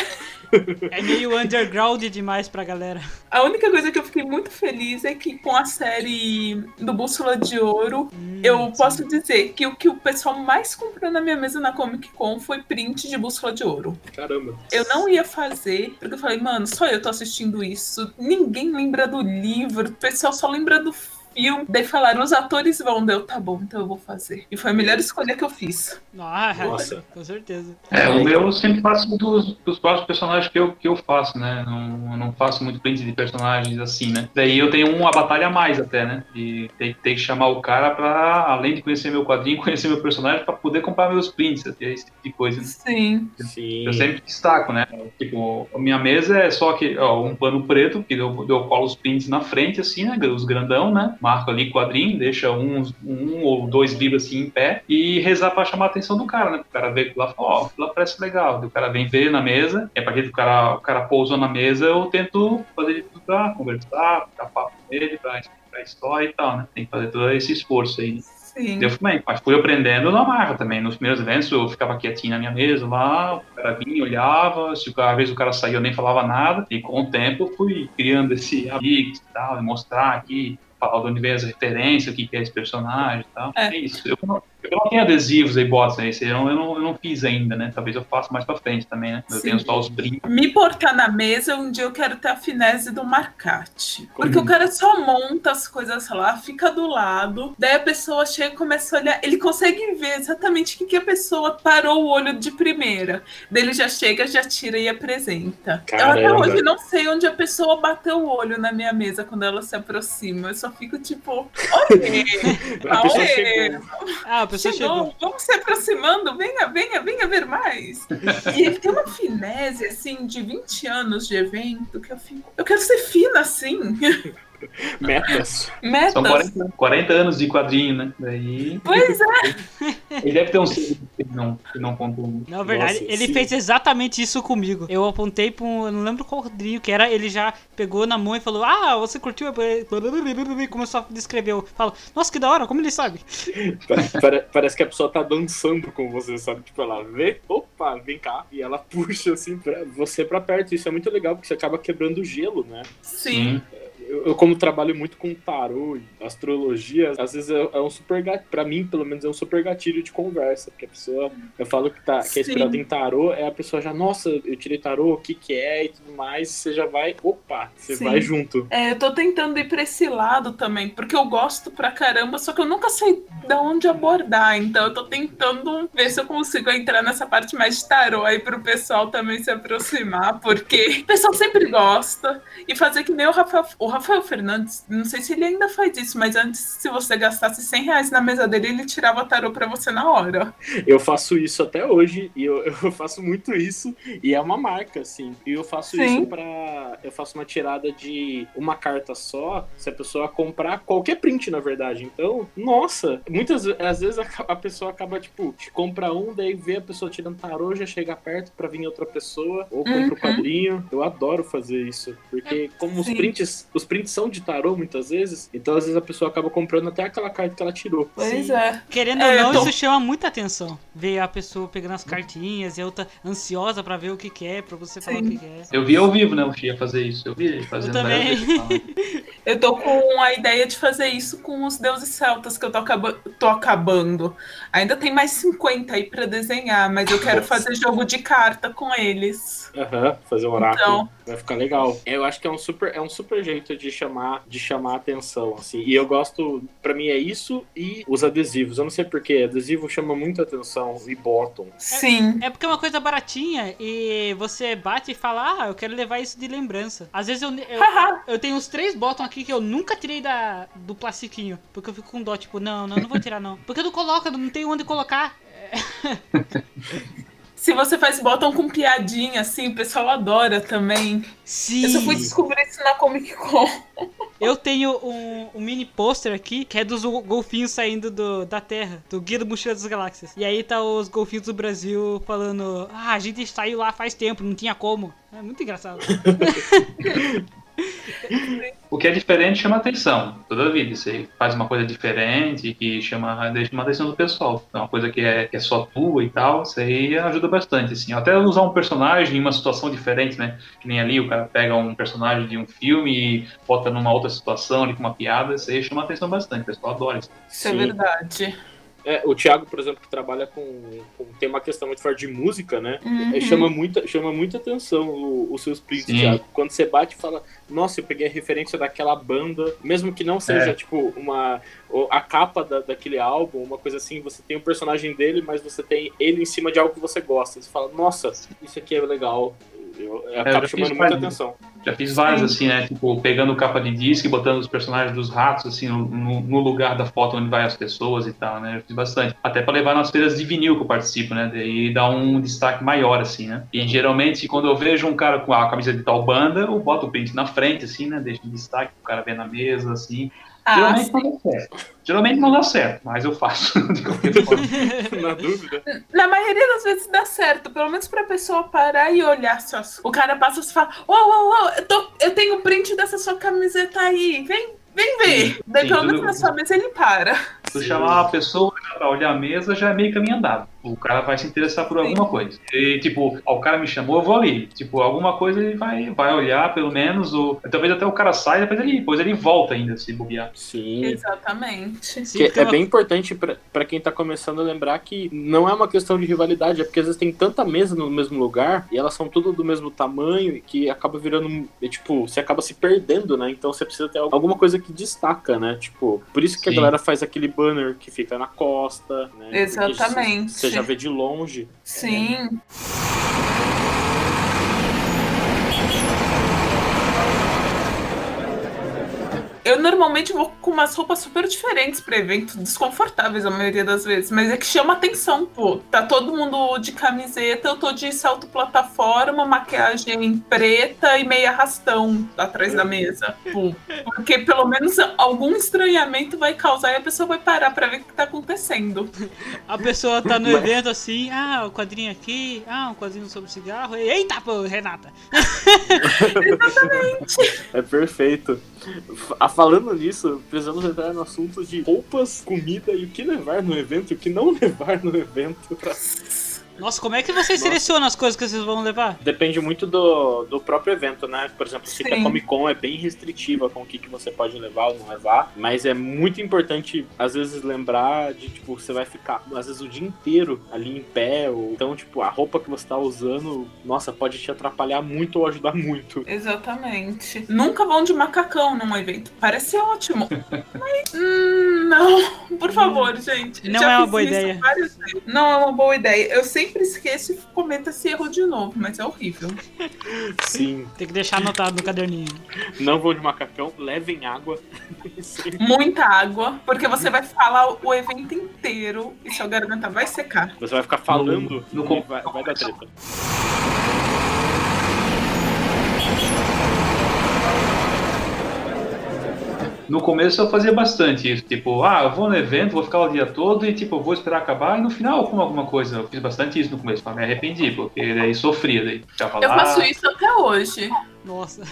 É meio underground demais pra galera. A única coisa que eu fiquei muito feliz é que com a série do Bússola de Ouro, hum, eu sim. posso dizer que o que o pessoal mais comprou na minha mesa na Comic Con foi print de Bússola de Ouro. Caramba. Eu não ia fazer, porque eu falei, mano, só eu tô assistindo isso. Ninguém lembra do livro, o pessoal só lembra do filme filme. Daí falaram, os atores vão. Deu, tá bom, então eu vou fazer. E foi a melhor escolha que eu fiz. Ah, Nossa. com certeza. É, o meu eu sempre faço dos, dos próprios personagens que eu, que eu faço, né? Não, não faço muito print de personagens assim, né? Daí eu tenho uma batalha a mais até, né? E tem, tem que chamar o cara pra, além de conhecer meu quadrinho, conhecer meu personagem pra poder comprar meus prints, esse tipo de coisa. Né? Sim. Sim. Eu sempre destaco, né? Tipo, a minha mesa é só que, ó, um pano preto, que eu, eu colo os prints na frente, assim, né? Os grandão, né? Marco ali quadrinho, deixa um, um ou dois livros assim em pé e rezar para chamar a atenção do cara, né? O cara vê lá e fala, ó, oh, lá parece legal. O cara vem ver na mesa, e a partir do cara, o cara pousou na mesa, eu tento fazer tudo pra conversar, ficar papo com ele, pra explicar a história e tal, né? Tem que fazer todo esse esforço aí. Né? Sim. Eu fui, mas fui aprendendo na marra também. Nos primeiros eventos eu ficava quietinho na minha mesa lá, o cara vinha, olhava, se às vezes o cara saía eu nem falava nada, e com o tempo eu fui criando esse amigo e tal, e mostrar aqui falar vem as referências, o que é esse personagem e tal. É, é isso. Eu, eu não tenho adesivos aí, bots aí, eu não, eu, não, eu não fiz ainda, né? Talvez eu faça mais pra frente também, né? Eu Sim. tenho só os brincos. Me portar na mesa, um dia eu quero ter a finese do Marcate. Porque uhum. o cara só monta as coisas lá, fica do lado, daí a pessoa chega e começa a olhar, ele consegue ver exatamente o que, que a pessoa parou o olho de primeira. Daí ele já chega, já tira e apresenta. Caramba. Eu até hoje não sei onde a pessoa bateu o olho na minha mesa quando ela se aproxima. Eu só fico tipo, oi! a pessoa chegou. Ah, pessoa chegou. chegou. Vamos se aproximando, venha, venha, venha ver mais. e ele tem uma finese, assim, de 20 anos de evento que eu fico. Eu quero ser fina assim. Metas. Metas. São 40, 40 anos de quadrinho, né? Daí. Pois é. Ele deve ter um não, que não contou. Na verdade, Nossa, ele sim. fez exatamente isso comigo. Eu apontei pra um. Eu não lembro qual quadrinho que era. Ele já pegou na mão e falou: Ah, você curtiu? E começou a descrever. Eu falo: Nossa, que da hora, como ele sabe? Pare- Parece que a pessoa tá dançando com você, sabe? Tipo, ela vê, opa, vem cá. E ela puxa assim pra você pra perto. Isso é muito legal, porque você acaba quebrando o gelo, né? Sim. Eu, eu, como trabalho muito com tarô e astrologia, às vezes é, é um super gatilho, pra mim, pelo menos, é um super gatilho de conversa, porque a pessoa, eu falo que, tá, que é inspirado em tarô, é a pessoa já, nossa, eu tirei tarô, o que que é e tudo mais, você já vai, opa, você Sim. vai junto. É, eu tô tentando ir pra esse lado também, porque eu gosto pra caramba, só que eu nunca sei de onde abordar. Então eu tô tentando ver se eu consigo entrar nessa parte mais de tarô aí pro pessoal também se aproximar, porque o pessoal sempre gosta. E fazer que nem o o Rafael Fernandes, não sei se ele ainda faz isso, mas antes, se você gastasse 100 reais na mesa dele, ele tirava tarô pra você na hora. Eu faço isso até hoje, e eu, eu faço muito isso, e é uma marca, assim. E eu faço Sim. isso pra. Eu faço uma tirada de uma carta só, se a pessoa comprar qualquer print, na verdade. Então, nossa, muitas às vezes a, a pessoa acaba, tipo, te compra um, daí vê a pessoa tirando tarô, já chega perto pra vir outra pessoa, ou compra Uhum. o quadrinho. Eu adoro fazer isso, porque como os Sim. prints, os prints são de tarô muitas vezes, então às vezes a pessoa acaba comprando até aquela carta que ela tirou. Pois Sim. é. Querendo É, ou eu não, tô- isso chama muita atenção. Ver a pessoa pegando as cartinhas e a outra ansiosa pra ver o que que é, pra você falar Sim. o que que é. Eu vi ao vivo, né? O Chia fazer isso. Eu vi ele Eu fazendo também. várias vezes. Eu tô com a ideia de fazer isso com os deuses celtas que eu tô, acaba tô acabando. Ainda tem mais 50 aí pra desenhar, mas eu quero Nossa. fazer jogo de carta com eles. Aham, fazer um oráculo. Então. Vai ficar legal. Eu acho que é um super, é um super jeito de chamar, de chamar atenção, assim. E eu gosto, pra mim é isso e os adesivos. Eu não sei porquê, adesivo chama muita atenção e bottom. Sim. É porque é uma coisa baratinha e você bate e fala, ah, eu quero levar isso de lembrança. Às vezes eu, eu, eu tenho uns três botões aqui que eu nunca tirei da, do plastiquinho. Porque eu fico com dó, tipo, não, não, não vou tirar não. Porque não coloca, não tem onde colocar. Se você faz bottom com piadinha, assim, o pessoal adora também. Sim. Eu só fui descobrir isso na Comic Con. Eu tenho um, um mini pôster aqui que é dos go- golfinhos saindo do- da Terra, do Guia do Mochila das Galáxias. E aí tá os golfinhos do Brasil falando: Ah, a gente saiu lá faz tempo, não tinha como. É muito engraçado. O que é diferente chama atenção. Toda vida. Você faz uma coisa diferente que chama, deixa uma atenção do pessoal. Então, uma coisa que é, que é só tua e tal, isso aí ajuda bastante. Assim. Até usar um personagem em uma situação diferente, né? Que nem ali, o cara pega um personagem de um filme e bota numa outra situação ali com uma piada, isso aí chama atenção bastante. O pessoal adora isso. Isso é verdade. É, o Thiago, por exemplo, que trabalha com, com- tem uma questão muito forte de música, né? Uhum. É, chama, muita, chama muita atenção o- os seus prints, Sim. Thiago. Quando você bate e fala, nossa, eu peguei a referência daquela banda, mesmo que não seja, É. tipo, uma. A capa da- daquele álbum, uma coisa assim, você tem o personagem dele, mas você tem ele em cima de algo que você gosta. Você fala, nossa, isso aqui é legal. Eu, eu acabo já chamando muita atenção. Já fiz vários, Sim. assim, né? Tipo, pegando capa de disco e botando os personagens dos ratos, assim, no, no- lugar da foto onde vai as pessoas e tal, né? Eu fiz bastante. Até pra levar nas feiras de vinil que eu participo, né? Daí dá um destaque maior, assim, né? E geralmente, quando eu vejo um cara com a camisa de tal banda, eu boto o print na frente, assim, né? Deixo um destaque pro cara ver na mesa, assim. Ah, Geralmente sim. não dá certo. Geralmente não dá certo, mas eu faço de qualquer forma. Na dúvida. Na maioria das vezes dá certo, pelo menos pra pessoa parar e olhar só. O cara passa e fala: Uau, uau, uau, eu, tô, eu tenho o print dessa sua camiseta aí, vem, vem ver. Sim, Daí sim, pelo menos na sua mesa ele para. Se eu chamar uma pessoa pra olhar a mesa, já é meio caminho andado. O cara vai se interessar por alguma coisa. E, tipo, o cara me chamou, eu vou ali. Tipo, alguma coisa ele vai, vai olhar, pelo menos. Ou, talvez até o cara saia, depois ele, depois ele volta ainda, se bobear. Sim. Exatamente. Sim, Que porque é bem importante pra pra quem tá começando a lembrar que não é uma questão de rivalidade, é porque às vezes tem tanta mesa no mesmo lugar e elas são tudo do mesmo tamanho e que acaba virando, é, tipo, você acaba se perdendo, né? Então você precisa ter alguma coisa que destaca, né? Tipo, por isso que a Sim. galera faz aquele banner que fica na costa, né? Exatamente. Você já vê de longe. Sim. Eu normalmente vou com umas roupas super diferentes pra evento, desconfortáveis a maioria das vezes, mas é que chama atenção, pô. Tá todo mundo de camiseta, eu tô de salto plataforma, maquiagem preta e meia rastão atrás da mesa. Pô. Porque pelo menos algum estranhamento vai causar e a pessoa vai parar pra ver o que tá acontecendo. A pessoa tá no evento assim, ah, o quadrinho aqui, ah, um quadrinho sobre cigarro. Eita, pô, Renata! Exatamente. É perfeito. Falando nisso, precisamos entrar no assunto de roupas, comida e o que levar no evento e o que não levar no evento. Pra... Nossa, como é que vocês Nossa. selecionam as coisas que vocês vão levar? Depende muito do, do próprio evento, né? Por exemplo, se a Comic Con é bem restritiva com o que, que você pode levar ou não levar, mas é muito importante, às vezes, lembrar de, tipo, você vai ficar, às vezes, o dia inteiro ali em pé, ou então, tipo, a roupa que você tá usando, nossa, pode te atrapalhar muito ou ajudar muito. Exatamente. Nunca vão de macacão num evento. Parece ótimo. mas, hum, não, por favor, gente. Não Já é uma boa ideia. Não é uma boa ideia. Eu sempre esqueço e cometa esse erro de novo, mas é horrível. Sim. Tem que deixar anotado no caderninho. Não vou de macacão, levem água. Muita água, porque você vai falar o evento inteiro e sua garganta vai secar. Você vai ficar falando, no, no, vai, vai dar treta. No começo eu fazia bastante isso, tipo, ah, eu vou no evento, vou ficar o dia todo e tipo, vou esperar acabar e no final eu como alguma coisa. Eu fiz bastante isso no começo, mas me arrependi, porque daí sofria, daí Eu faço isso até hoje. Nossa.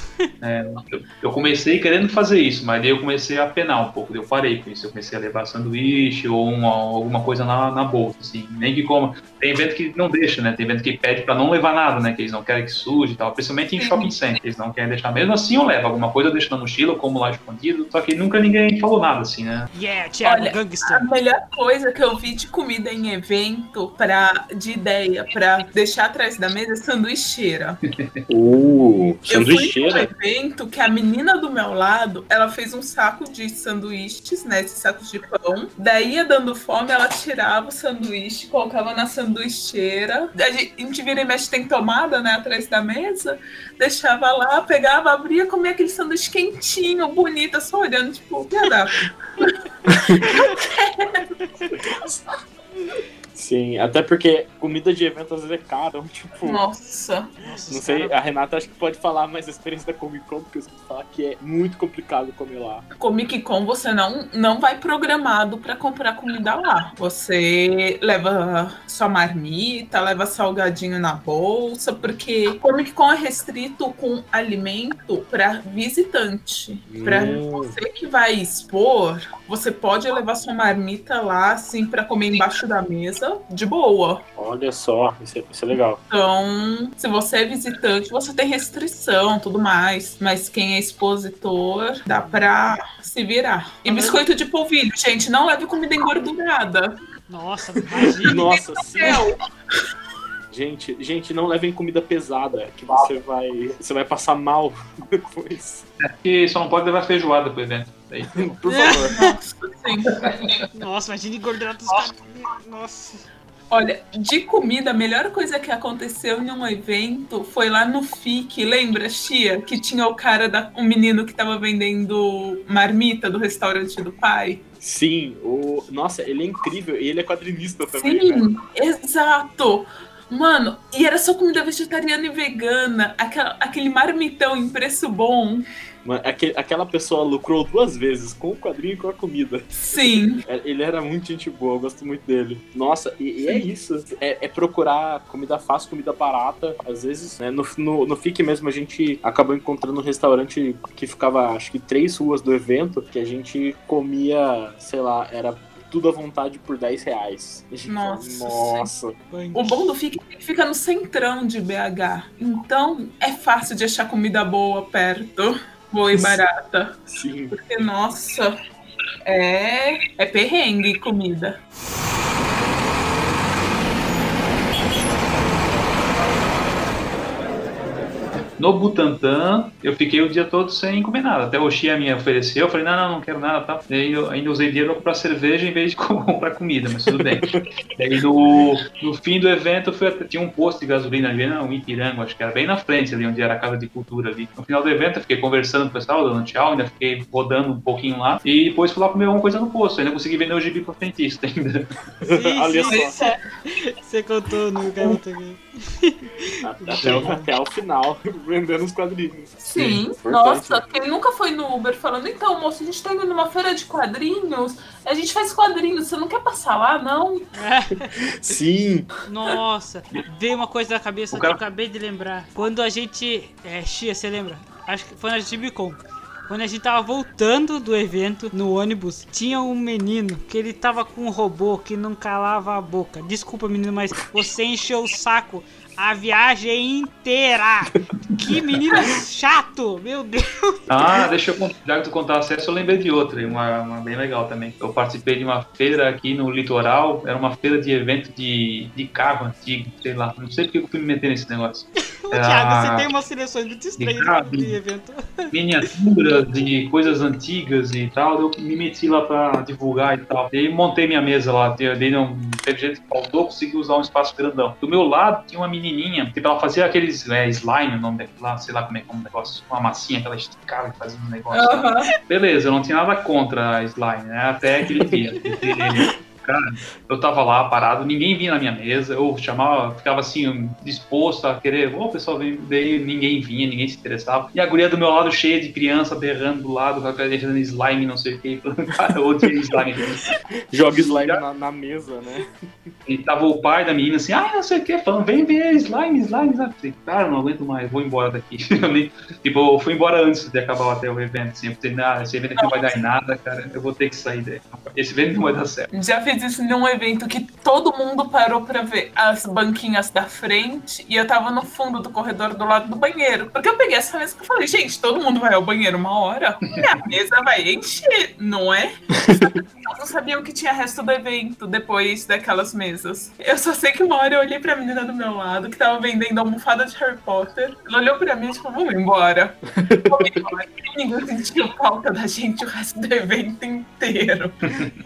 É, eu, eu, comecei querendo fazer isso, mas daí eu comecei a penar um pouco, daí eu parei com isso. Eu comecei a levar sanduíche ou uma, alguma coisa na, na bolsa, assim, nem que coma. Tem evento que não deixa, né? Tem evento que pede para não levar nada, né? Que eles não querem que suje e tal, principalmente em shopping center, eles não querem deixar. Mesmo assim eu levo alguma coisa, eu deixo na mochila, eu como lá escondido, só que nunca ninguém falou nada, assim, né? Yeah, Thiago, Olha, gangster. A melhor coisa que eu vi de comida em evento, pra, de ideia, pra deixar atrás da mesa é sanduicheira. Uh, sanduicheira? evento que a menina do meu lado, ela fez um saco de sanduíches, né? Esses sacos de pão. Daí, ia dando fome, ela tirava o sanduíche, colocava na sanduicheira. A gente vira e mexe, tem tomada, né? Atrás da mesa. Deixava lá, pegava, abria, comia aquele sanduíche quentinho, bonito, só olhando, tipo, piada. Sim, até porque comida de evento às vezes é caro, tipo. Nossa. Não sei, a Renata acho que pode falar mais a experiência da Comic Con, porque eu escuto falar que é muito complicado comer lá. Comic Con você não, não vai programado para comprar comida lá. Você leva sua marmita, leva salgadinho na bolsa, porque Comic Con é restrito com alimento para visitante. Para hum. você que vai expor, você pode levar sua marmita lá, assim, para comer embaixo da mesa, de boa. Olha só, isso é, isso é legal. Então, se você é visitante, você tem restrição, tudo mais. Mas quem é expositor, dá pra se virar. E biscoito de polvilho, gente, não leve comida engordurada. Nossa, imagina. Nossa, sim. Gente, gente, não levem comida pesada, que você vai, você vai passar mal depois. É que só não pode levar feijoada pro evento. Aí. Por favor. Nossa, Nossa imagina engordurado dos caras. Nossa. Olha, de comida, a melhor coisa que aconteceu em um evento foi lá no FIC, lembra, Chia? Que tinha o cara, da, um menino que tava vendendo marmita do restaurante do pai. Sim, o... nossa, ele é incrível e ele é quadrinista também. Sim, né? exato. Mano, e era só comida vegetariana e vegana, aquela, aquele marmitão em preço bom. Aquela pessoa lucrou duas vezes, com o quadrinho e com a comida. Sim. É, ele era muito gente boa, eu gosto muito dele. Nossa, e, e é isso. É, é, procurar comida fácil, comida barata. Às vezes, né, no, no, no FIC mesmo, a gente acabou encontrando um restaurante que ficava, acho que, três ruas do evento, que a gente comia, sei lá, era tudo à vontade por 10 reais. Nossa. Nossa. O bom do FIC é que fica no centrão de BH. Então é fácil de achar comida boa perto. Boa e barata. Sim. Porque, nossa, é, é perrengue comida. No Butantan, eu fiquei o dia todo sem comer nada. Até o Xia me ofereceu, eu falei, não, não, não quero nada, tá? Daí eu ainda usei dinheiro pra comprar cerveja em vez de comprar comida, mas tudo bem. Daí no, no fim do evento, fui, tinha um posto de gasolina ali, no Ipiranga, acho que era bem na frente ali, onde era a Casa de Cultura ali. No final do evento, eu fiquei conversando com o pessoal, dando tchau, ainda fiquei rodando um pouquinho lá. E depois fui lá comer alguma coisa no posto, ainda consegui vender o gibi pro frentista ainda. Sim, Olha sim, só. Você contou no garoto aqui. Até, o, até o final, vendendo os quadrinhos. Sim, Sim nossa, quem nunca foi no Uber falando, então, moço, a gente tá indo numa feira de quadrinhos, a gente faz quadrinhos, você não quer passar lá, não? Sim. Nossa, veio uma coisa na cabeça cara... que eu acabei de lembrar. Quando a gente. É, Xia, você lembra? Acho que foi na Gibicon. Quando a gente tava voltando do evento no ônibus, tinha um menino que ele tava com um robô que não calava a boca. Desculpa, menino, mas você encheu o saco a viagem inteira. Que menino chato, meu Deus. Ah, deixa eu já que tu contar acesso, eu lembrei de outra, uma, uma, bem legal também. Eu participei de uma feira aqui no litoral, era uma feira de evento de, de carro antigo, sei lá. Não sei porque eu fui me meter nesse negócio. Thiago, você tem umas seleções muito estranhas de, de, evento. Miniaturas de coisas antigas e tal, eu me meti lá pra divulgar e tal. E montei minha mesa lá, dei não teve jeito que faltou, consegui usar um espaço grandão. Do meu lado tinha uma menininha, que ela fazia aqueles é, slime, o nome daquilo lá, sei lá como é como é negócio, uma massinha que ela esticava e fazia um negócio. Uhum. Beleza, eu não tinha nada contra slime, né? Até aquele dia. Cara, eu tava lá parado, ninguém vinha na minha mesa, eu chamava, ficava assim, disposto a querer, ô, oh, pessoal, vem, daí ninguém vinha, ninguém se interessava. E a guria do meu lado cheia de criança, berrando do lado, fazendo slime, não sei o que, cara, eu odiei slime. Joga slime na, na, mesa, né? E tava o pai da menina assim, ah, não sei o que, falando, vem ver slime, slime, slime. Cara, não aguento mais, vou embora daqui. tipo, eu fui embora antes de acabar até o evento, assim, eu pensei, ah, esse evento aqui não vai dar em nada, cara, eu vou ter que sair daí. Esse evento não vai dar certo. Já fiz isso num evento que todo mundo parou pra ver as banquinhas da frente e eu tava no fundo do corredor do lado do banheiro. Porque eu peguei essa mesa e falei, gente, todo mundo vai ao banheiro uma hora. Minha mesa vai encher, não é? Eu não sabia o que tinha resto do evento depois daquelas mesas. Eu só sei que uma hora eu olhei pra menina do meu lado que tava vendendo almofada de Harry Potter. Ela olhou pra mim e falou, vamos embora. Vamos embora. Ninguém sentiu falta da gente o resto do evento inteiro.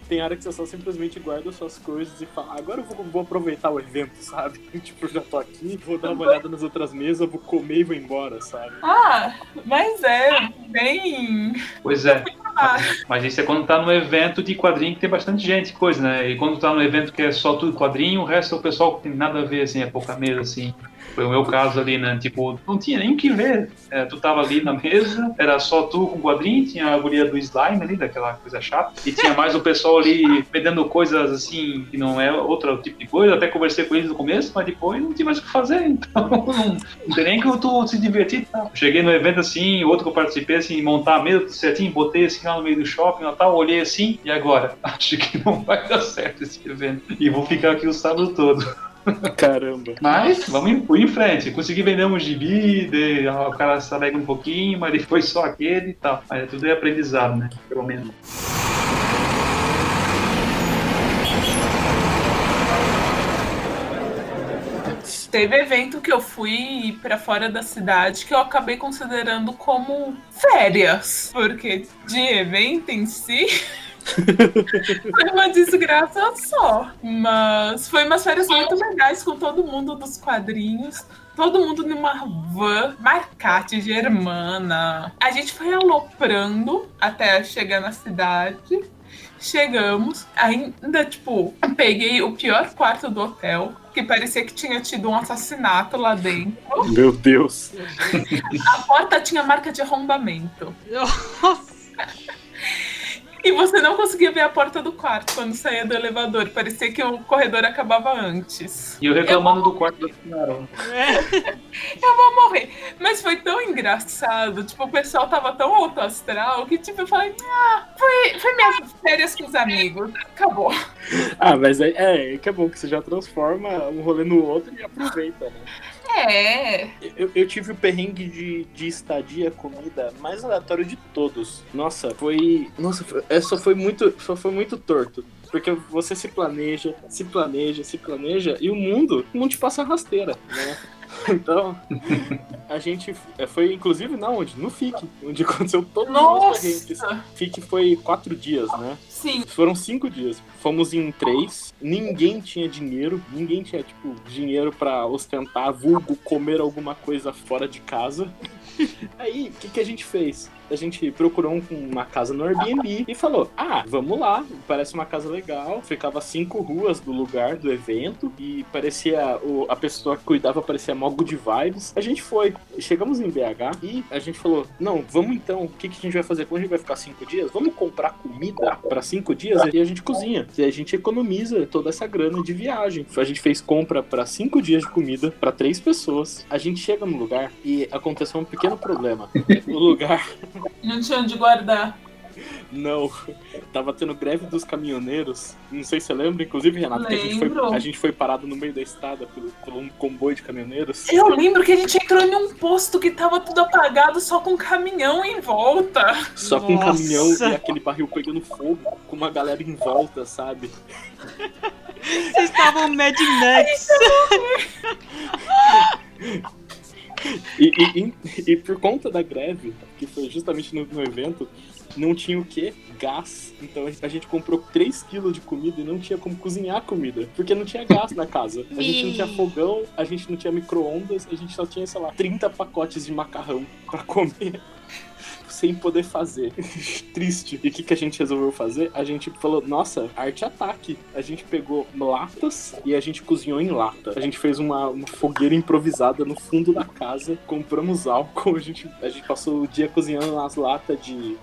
Tem hora que você só simplesmente guarda suas coisas e fala, agora eu vou, vou aproveitar o evento, sabe? tipo, já tô aqui, vou dar uma olhada nas outras mesas, vou comer e vou embora, sabe? Ah, mas é bem. Pois é. Ah. Mas isso é quando tá no evento de quadrinho que tem bastante gente, coisa, né? E quando tá no evento que é só tudo quadrinho, o resto é o pessoal que tem nada a ver, assim, é pouca mesa, assim. Foi o meu caso ali, né? Tipo, não tinha nem o que ver. É, tu tava ali na mesa, era só tu com quadrinho, tinha a guria do slime ali, daquela coisa chata, e tinha mais o pessoal ali vendendo coisas assim, que não é outro tipo de coisa. Até conversei com eles no começo, mas depois não tinha mais o que fazer, então não, não tem nem que tu se divertir. Tá? Cheguei no evento assim, outro que eu participei, assim, montar a mesa tudo certinho, botei assim lá no meio do shopping, tal, olhei assim, e agora? Acho que não vai dar certo esse evento. E vou ficar aqui o sábado todo. Caramba. Mas vamos em, em frente. Consegui vender um gibi, de, o cara se alega um pouquinho, mas depois só aquele e tal. Mas tudo é aprendizado, né? Pelo menos. Teve evento que eu fui para fora da cidade que eu acabei considerando como férias, porque de evento em si foi uma desgraça só. Mas foi umas férias muito legais com todo mundo dos quadrinhos. Todo mundo numa van marcate germana. A gente foi aloprando até chegar na cidade. Chegamos, ainda, tipo, peguei o pior quarto do hotel, que parecia que tinha tido um assassinato lá dentro. Meu Deus! A porta tinha marca de arrombamento. Nossa! E você não conseguia ver a porta do quarto quando saía do elevador. Parecia que o corredor acabava antes. E eu reclamando eu do quarto da senhora. É. eu vou morrer. Mas foi tão engraçado. Tipo, o pessoal tava tão alto astral que, tipo, eu falei, ah, foi, foi minhas férias com os amigos. Acabou. Ah, mas é, é, que é bom que você já transforma um rolê no outro e aproveita, né? É. Eu, eu tive o perrengue de, de estadia, comida mais aleatório de todos. Nossa, foi. Nossa, foi, é, só foi muito. Só foi muito torto. Porque você se planeja, se planeja, se planeja, e o mundo, o mundo te passa rasteira, né? Então, a gente é, foi, inclusive, na onde? No FIC, onde aconteceu os correntes. FIC foi quatro dias, né? Sim. Foram cinco dias. Fomos em três, ninguém tinha dinheiro, ninguém tinha, tipo, dinheiro pra ostentar, vulgo, comer alguma coisa fora de casa. Aí, o que, que a gente fez? A gente procurou um- uma casa no Airbnb e falou: Ah, vamos lá, parece uma casa legal. Ficava cinco ruas do lugar do evento e parecia. O, a pessoa que cuidava parecia mó good vibes. A gente foi, chegamos em BH e a gente falou: Não, vamos então, o que, que a gente vai fazer? Quando a gente vai ficar cinco dias, vamos comprar comida para cinco dias e a gente cozinha. E a gente economiza toda essa grana de viagem. A gente fez compra para cinco dias de comida para três pessoas. A gente chega no lugar e aconteceu um pequeno problema. O lugar Não tinha onde guardar. Não, tava tendo greve dos caminhoneiros. Não sei se você lembra, inclusive, Renato, que a gente, foi, a gente foi parado no meio da estrada por, por um comboio de caminhoneiros. Eu lembro que a gente entrou em um posto que tava tudo apagado, só com um caminhão em volta. Só com um Nossa. caminhão e aquele barril pegando fogo, com uma galera em volta, sabe? Vocês estavam Mad Max. E, e- e- e por conta da greve, que foi justamente no, no evento, não tinha o quê? Gás. Então a gente comprou 3 quilos de comida e não tinha como cozinhar a comida. Porque não tinha gás na casa. A gente não tinha fogão, a gente não tinha micro-ondas, a gente só tinha, sei lá, 30 pacotes de macarrão pra comer. Sem poder fazer. Triste. E o que, que a gente resolveu fazer? A gente falou, nossa, arte ataque. A gente pegou latas e a gente cozinhou em lata. A gente fez uma, uma fogueira improvisada no fundo da casa. Compramos álcool. A gente, a gente passou o dia cozinhando nas latas de.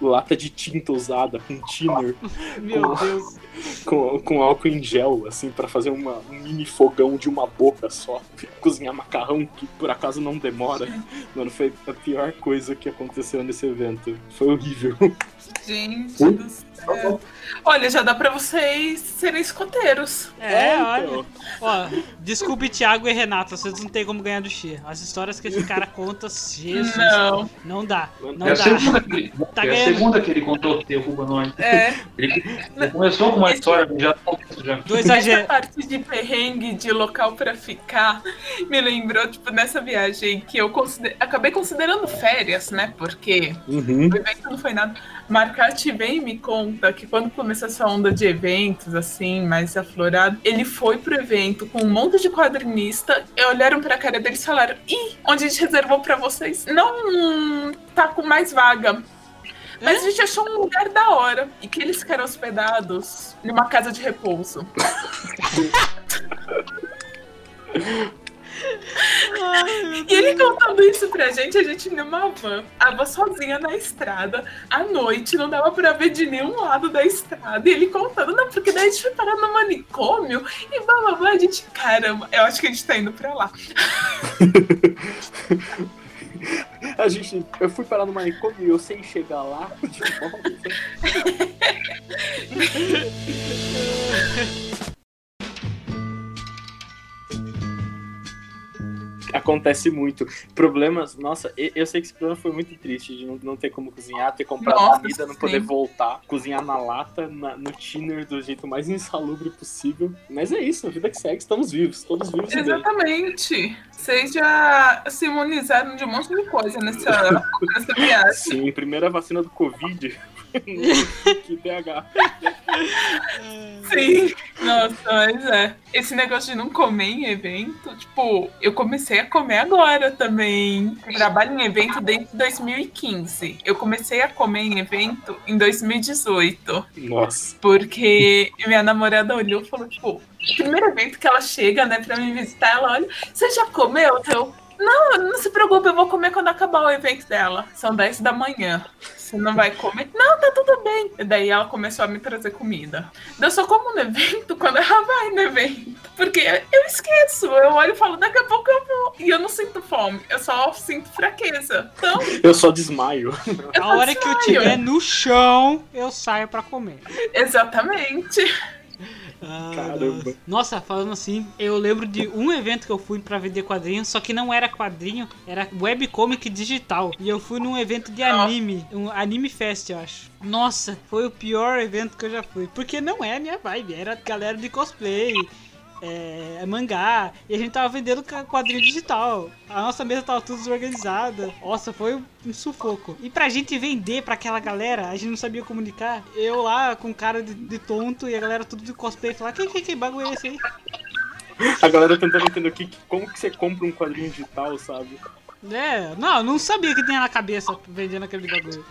Lata de tinta usada, com thinner, Meu Deus. com, com álcool em gel, assim, pra fazer uma, um mini fogão de uma boca só. Cozinhar macarrão, que por acaso não demora. Mano, foi a pior coisa que aconteceu nesse evento. Foi horrível. Gente do céu. Olha, já dá pra vocês serem escoteiros. É, então. olha. Ó, desculpe, Thiago e Renato, vocês não tem como ganhar do Xê. As histórias que esse cara conta, Jesus. Não. Não dá. Não é a dá. segunda que ele, Tá é a ganhando. segunda que ele contou que derruba nós. É. Ele, ele começou com uma história já já. Do Essa exagero. parte de perrengue, de local pra ficar, me lembrou, tipo, nessa viagem que eu consider... acabei considerando férias, né? Porque Uhum. o evento não foi nada. Marcati vem e me conta que quando começou essa onda de eventos, assim, mais aflorado, ele foi pro evento com um monte de quadrinista olharam pra cara deles e falaram: Ih, onde a gente reservou pra vocês não tá com mais vaga. Mas a gente achou um lugar da hora e que eles ficaram hospedados numa casa de repouso. E ele contando isso pra gente, a gente numa van, a van sozinha na estrada, à noite, não dava pra ver de nenhum lado da estrada. E ele contando, não, porque daí a gente foi parar no manicômio e blá blá blá. A gente, caramba, eu acho que a gente tá indo pra lá. A gente. Eu fui parar no manicômio e eu sei chegar lá de volta. Acontece muito. Problemas, nossa, eu sei que esse problema foi muito triste de não, não ter como cozinhar, ter comprado Nossa, comida, não sim. poder voltar, cozinhar na lata, na- no thinner do jeito mais insalubre possível. Mas é isso, a vida que segue, estamos vivos, todos vivos bem. Exatamente. Vocês já se imunizaram de um monte de coisa nessa, nessa viagem. Sim, primeira vacina do Covid. Que BH. Sim. Nossa, mas é. Esse negócio de não comer em evento, tipo, eu comecei a comer agora também. Trabalho em evento desde 2015. Eu comecei a comer em evento em 2018. Nossa. Porque minha namorada olhou e falou, tipo, primeiro evento que ela chega, né, pra me visitar, ela olha, você já comeu? Eu, não, não se preocupe, eu vou comer quando acabar o evento dela. São 10 da manhã. Você não vai comer? Não, tá tudo bem. E daí ela começou a me trazer comida. Eu só como no evento quando ela vai no evento. Porque eu esqueço. Eu olho e falo, daqui a pouco eu vou. E eu não sinto fome, eu só sinto fraqueza. Então, Eu só desmaio. eu A hora que eu estiver no chão, eu saio pra comer. Exatamente. Ah, Caramba. Nossa, falando assim, eu lembro de um evento que eu fui pra vender quadrinhos, só que não era quadrinho, era webcomic digital. E eu fui num evento de anime, um anime fest, eu acho. Nossa, foi o pior evento que eu já fui, porque não é a minha vibe, era galera de cosplay. É, mangá, e a gente tava vendendo quadrinho digital. A nossa mesa tava tudo desorganizada. Nossa, foi um sufoco. E pra gente vender pra aquela galera, a gente não sabia comunicar. Eu lá com cara de, de tonto e a galera tudo de cosplay falar: que, que, que bagulho é esse aí? A galera tentando entender que, como que você compra um quadrinho digital, sabe? É, não, não sabia que tinha na cabeça vendendo aquele bagulho.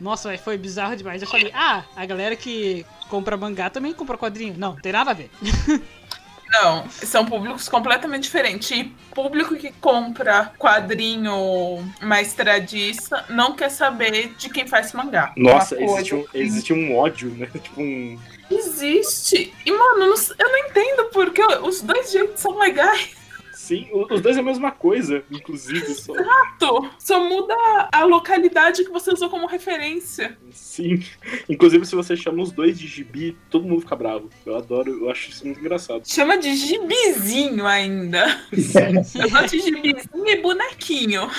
Nossa, véio, foi bizarro demais. Eu falei, ah, a galera que compra mangá também compra quadrinho. Não, tem nada a ver. Não, são públicos completamente diferentes. E público que compra quadrinho mais tradista não quer saber de quem faz mangá. Nossa, existe um, existe um ódio, né? Tipo um. Existe. E, mano, eu não entendo porque os dois jeitos são legais. Sim, os dois é a mesma coisa, inclusive. Só. Exato! Só muda a localidade que você usou como referência. Sim. Inclusive, se você chama os dois de gibi, todo mundo fica bravo. Eu adoro, eu acho isso muito engraçado. Chama de gibizinho ainda. Eu gosto de gibizinho e bonequinho.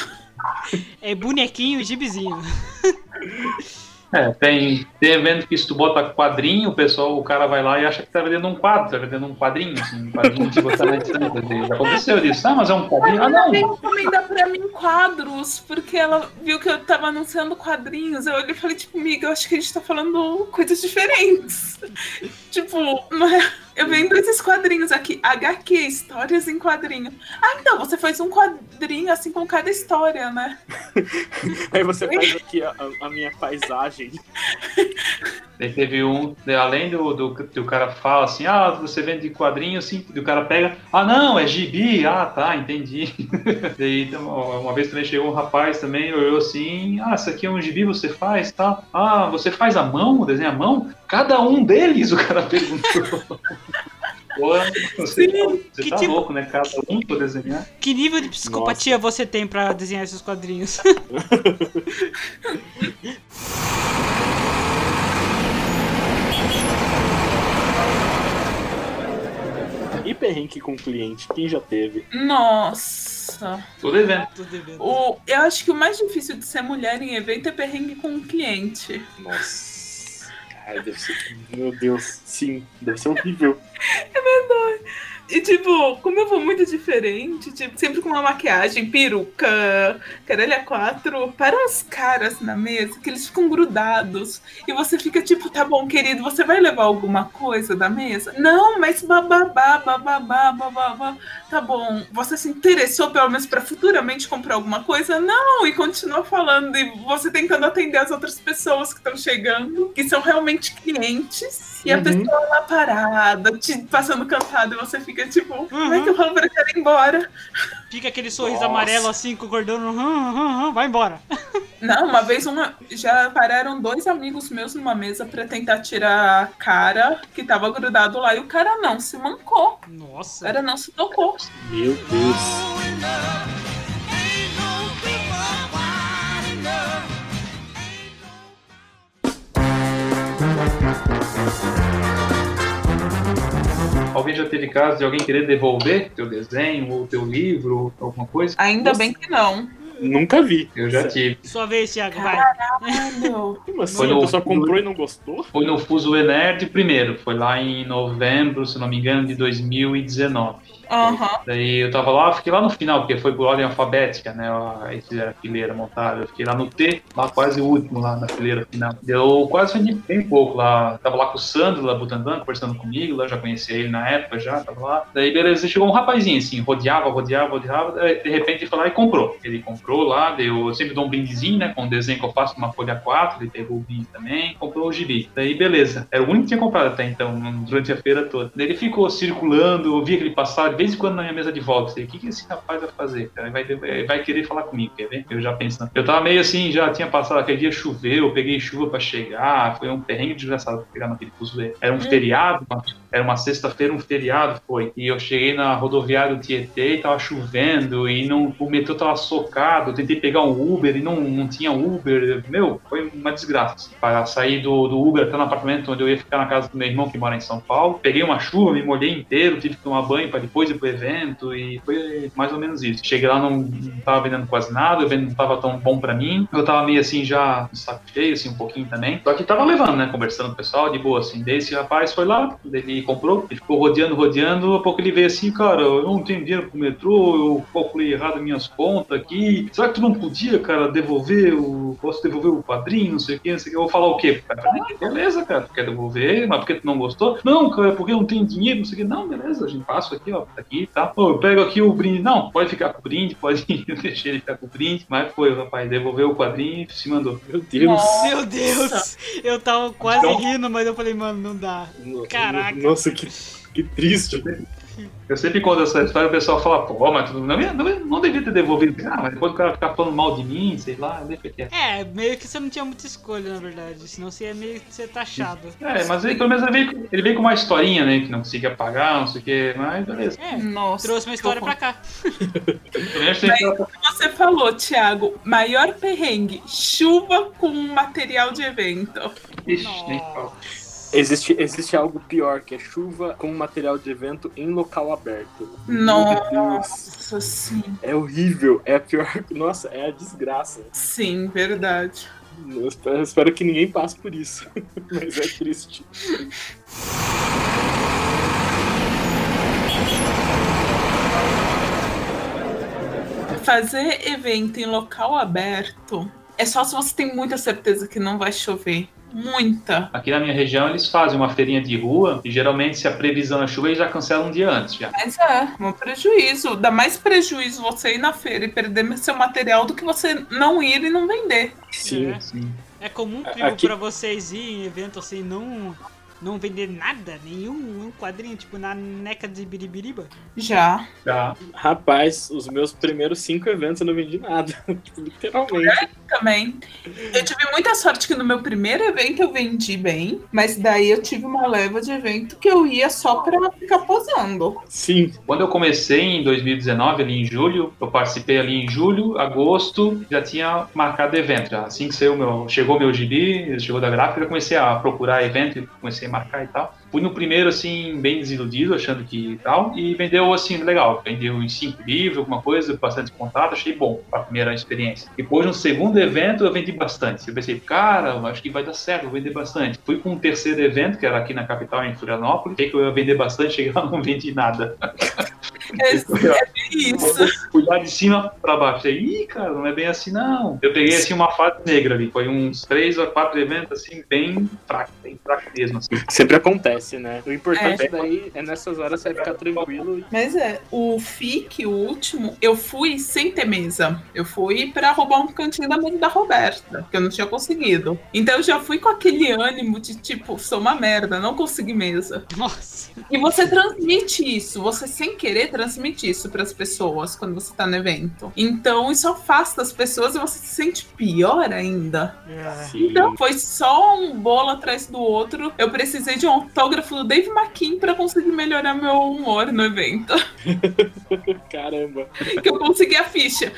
É bonequinho e gibizinho. É, tem, tem evento que se tu bota quadrinho, o pessoal, o cara vai lá e acha que tá vendendo um quadro, tá vendendo um quadrinho, assim, um quadrinho de botar na Já aconteceu disso, ah, mas é um quadrinho. Ah, não. Ela encomendar pra mim quadros, porque ela viu que eu tava anunciando quadrinhos. Eu olhei e falei, tipo, amiga, eu acho que a gente tá falando coisas diferentes. tipo, não é eu vendo esses quadrinhos aqui, HQ, histórias em quadrinho. Ah, então, você faz um quadrinho assim com cada história, né? Aí você faz aqui a, a minha paisagem. Daí teve um, além do, do que o cara fala assim, ah, você vende quadrinho, assim, o cara pega, ah, não, é gibi, ah, tá, entendi. Daí então, uma vez também chegou um rapaz também, olhou assim, ah, isso aqui é um gibi, você faz, tá? Ah, você faz a mão, desenha a mão? Cada um deles, o cara perguntou. Você, Sim, você tá tipo... louco, né? Cada um por desenhar. Que nível de psicopatia Nossa. você tem pra desenhar esses quadrinhos? E perrengue com o cliente? Quem já teve? Nossa. Tô devendo. Tô devendo. O, eu acho que o mais difícil de ser mulher em evento é perrengue com o cliente. Nossa. Ai, deve ser. Meu Deus, sim, deve ser horrível. É verdade. E, tipo, como eu vou muito diferente, tipo, sempre com uma maquiagem, peruca, caralho quatro, para uns caras na mesa que eles ficam grudados. E você fica tipo, tá bom, querido, você vai levar alguma coisa da mesa? Não, mas bababá, bababá, bababá. Tá bom, você se interessou pelo menos para futuramente comprar alguma coisa? Não, e continua falando, e você tentando atender as outras pessoas que estão chegando, que são realmente clientes, e a uhum. pessoa lá parada, te passando cansada, e você fica fica tipo, uhum. como é que o Humphrey quer ir embora? Fica aquele sorriso Nossa. amarelo assim, concordando, hum, hum, hum, vai embora. Não, uma vez uma, já pararam dois amigos meus numa mesa para tentar tirar a cara que tava grudado lá e o cara não se mancou. Nossa. O cara não se tocou. Meu Deus. Alguém já teve caso de alguém querer devolver teu desenho ou teu livro, alguma coisa? Ainda Nossa. bem que não. Nunca vi. Eu já tive. Sua vez, Thiago, vai. Caralho. Como assim? Foi no, a pessoa comprou e não gostou? Foi no Fuso Enerd primeiro. Foi lá em novembro, se não me engano, de 2019. Uhum. Daí eu tava lá, fiquei lá no final, porque foi por ordem alfabética, né? Aí fizeram a fileira montada. Eu fiquei lá no T, lá quase o último, lá na fileira final. Deu quase bem pouco lá. Tava lá com o Sandro, lá Butandan, conversando comigo, lá já conhecia ele na época já, tava lá. Daí beleza, chegou um rapazinho assim, rodeava, rodeava, rodeava. De repente ele foi lá e comprou. Ele comprou lá, deu. Eu sempre dou um brindezinho, né? Com o desenho que eu faço numa folha 4, ele pegou o brinde também, comprou o gibi. Daí beleza. Era o único que tinha comprado até então, durante a feira toda. Daí ele ficou circulando, eu via que ele passava vez em quando na minha mesa de volta, o que, que esse rapaz vai fazer? Cara? Vai, vai querer falar comigo, quer ver? Eu já pensando. Eu tava meio assim, já tinha passado aquele dia choveu, eu peguei chuva para chegar, foi um terreno desgraçado pra pegar naquele fuzuê. Era um é. feriado, era uma sexta-feira, um feriado foi. E eu cheguei na rodoviária do Tietê e tava chovendo e não, o metrô tava socado. Eu tentei pegar um Uber e não, não tinha Uber. Meu, foi uma desgraça. Para sair do, do Uber até no apartamento onde eu ia ficar na casa do meu irmão que mora em São Paulo. Peguei uma chuva, me molhei inteiro, tive que tomar banho para depois coisa pro evento e foi mais ou menos isso. Cheguei lá, não, não tava vendendo quase nada, o evento não tava tão bom pra mim. Eu tava meio assim, já saco cheio, assim, um pouquinho também. Só que tava levando, né? Conversando com o pessoal, de boa, assim. Daí esse rapaz foi lá, ele comprou, ele ficou rodeando, rodeando. A pouco ele veio assim, cara, eu não tenho dinheiro pro metrô, eu calculei errado minhas contas aqui. Será que tu não podia, cara, devolver o. Posso devolver o padrinho, não sei o que, não sei o que. Eu vou falar o quê? Beleza, cara, tu quer devolver, mas por que tu não gostou? Não, cara, porque eu não tenho dinheiro, não sei o que. Não, beleza, a gente passa aqui, ó, tá aqui, tá. Pô, eu pego aqui o brinde. Não, pode ficar com o brinde, pode deixar ele ficar com o brinde. Mas foi, rapaz devolveu o quadrinho e se mandou. Meu Deus. Meu Deus. Eu tava quase então... rindo, mas eu falei, mano, não dá. Caraca. Nossa, que, que triste. Eu sempre conto essa história, o pessoal fala, pô, mas tu não, não, não devia ter devolvido. Ah, mas depois o cara ficar falando mal de mim, sei lá, deixa é. É, meio que você não tinha muita escolha, na verdade. Senão você ia meio que ser taxado. É, mas ele, pelo menos ele veio, ele veio com uma historinha, né? Que não conseguia pagar, não sei o que, mas beleza. É, Nossa, trouxe uma história pra cá. mas, você falou, Thiago, maior perrengue, chuva com material de evento. Ixi, nem fala. Existe, existe algo pior, que é chuva com material de evento em local aberto. Nossa, sim. É horrível, é a pior. Nossa, é a desgraça. Sim, verdade. Eu espero, eu espero que ninguém passe por isso. Mas é triste. Fazer evento em local aberto é só se você tem muita certeza que não vai chover. Muita. Aqui na minha região eles fazem uma feirinha de rua e geralmente se a previsão é chuva eles já cancelam um dia antes já. Mas é, um prejuízo. Dá mais prejuízo você ir na feira e perder seu material do que você não ir e não vender. Sim, é. sim. É comum, primo, Aqui... pra vocês ir em evento assim, não não vender nada, nenhum um quadrinho, tipo na neca de Biribiriba? Já. Já. Rapaz, os meus primeiros cinco eventos eu não vendi nada. tipo, literalmente. É, também. Eu tive muita sorte que no meu primeiro evento eu vendi bem, mas daí eu tive uma leva de evento que eu ia só pra ficar posando. Sim. Quando eu comecei em 2019, ali em julho, eu participei ali em julho, agosto, já tinha marcado evento. Já. Assim que saiu meu, chegou meu gibi, chegou da gráfica, eu comecei a procurar evento e comecei sem marcar e tal. Fui no primeiro, assim, bem desiludido, achando que tal, e vendeu, assim, legal. Vendeu em cinco livros, alguma coisa, bastante contato, achei bom a primeira experiência. Depois, no segundo evento, eu vendi bastante. Eu pensei, cara, acho que vai dar certo, vou vender bastante. Fui com um terceiro evento, que era aqui na capital, em Florianópolis, achei que eu ia vender bastante, cheguei lá, não vendi nada. É, é bem isso. Fui lá de cima pra baixo. Ih, cara, não é bem assim, não. Eu peguei, assim, uma fase negra ali. Foi uns três ou quatro eventos, assim, bem fraco, bem fraco mesmo, assim. Sempre acontece, né? O importante é. daí é nessas horas você ficar tranquilo. Mas é, o FIC, o último, eu fui sem ter mesa. Eu fui pra roubar um cantinho da mesa da Roberta, que eu não tinha conseguido. Então eu já fui com aquele ânimo de tipo, sou uma merda, não consegui mesa. Nossa. E você transmite isso, você sem querer transmite isso para as pessoas quando você tá no evento. Então isso afasta as pessoas e você se sente pior ainda. É. Então foi só um bolo atrás do outro. Eu precisei de um autógrafo do Dave McKean para conseguir melhorar meu humor no evento. Caramba. Que eu consegui a ficha.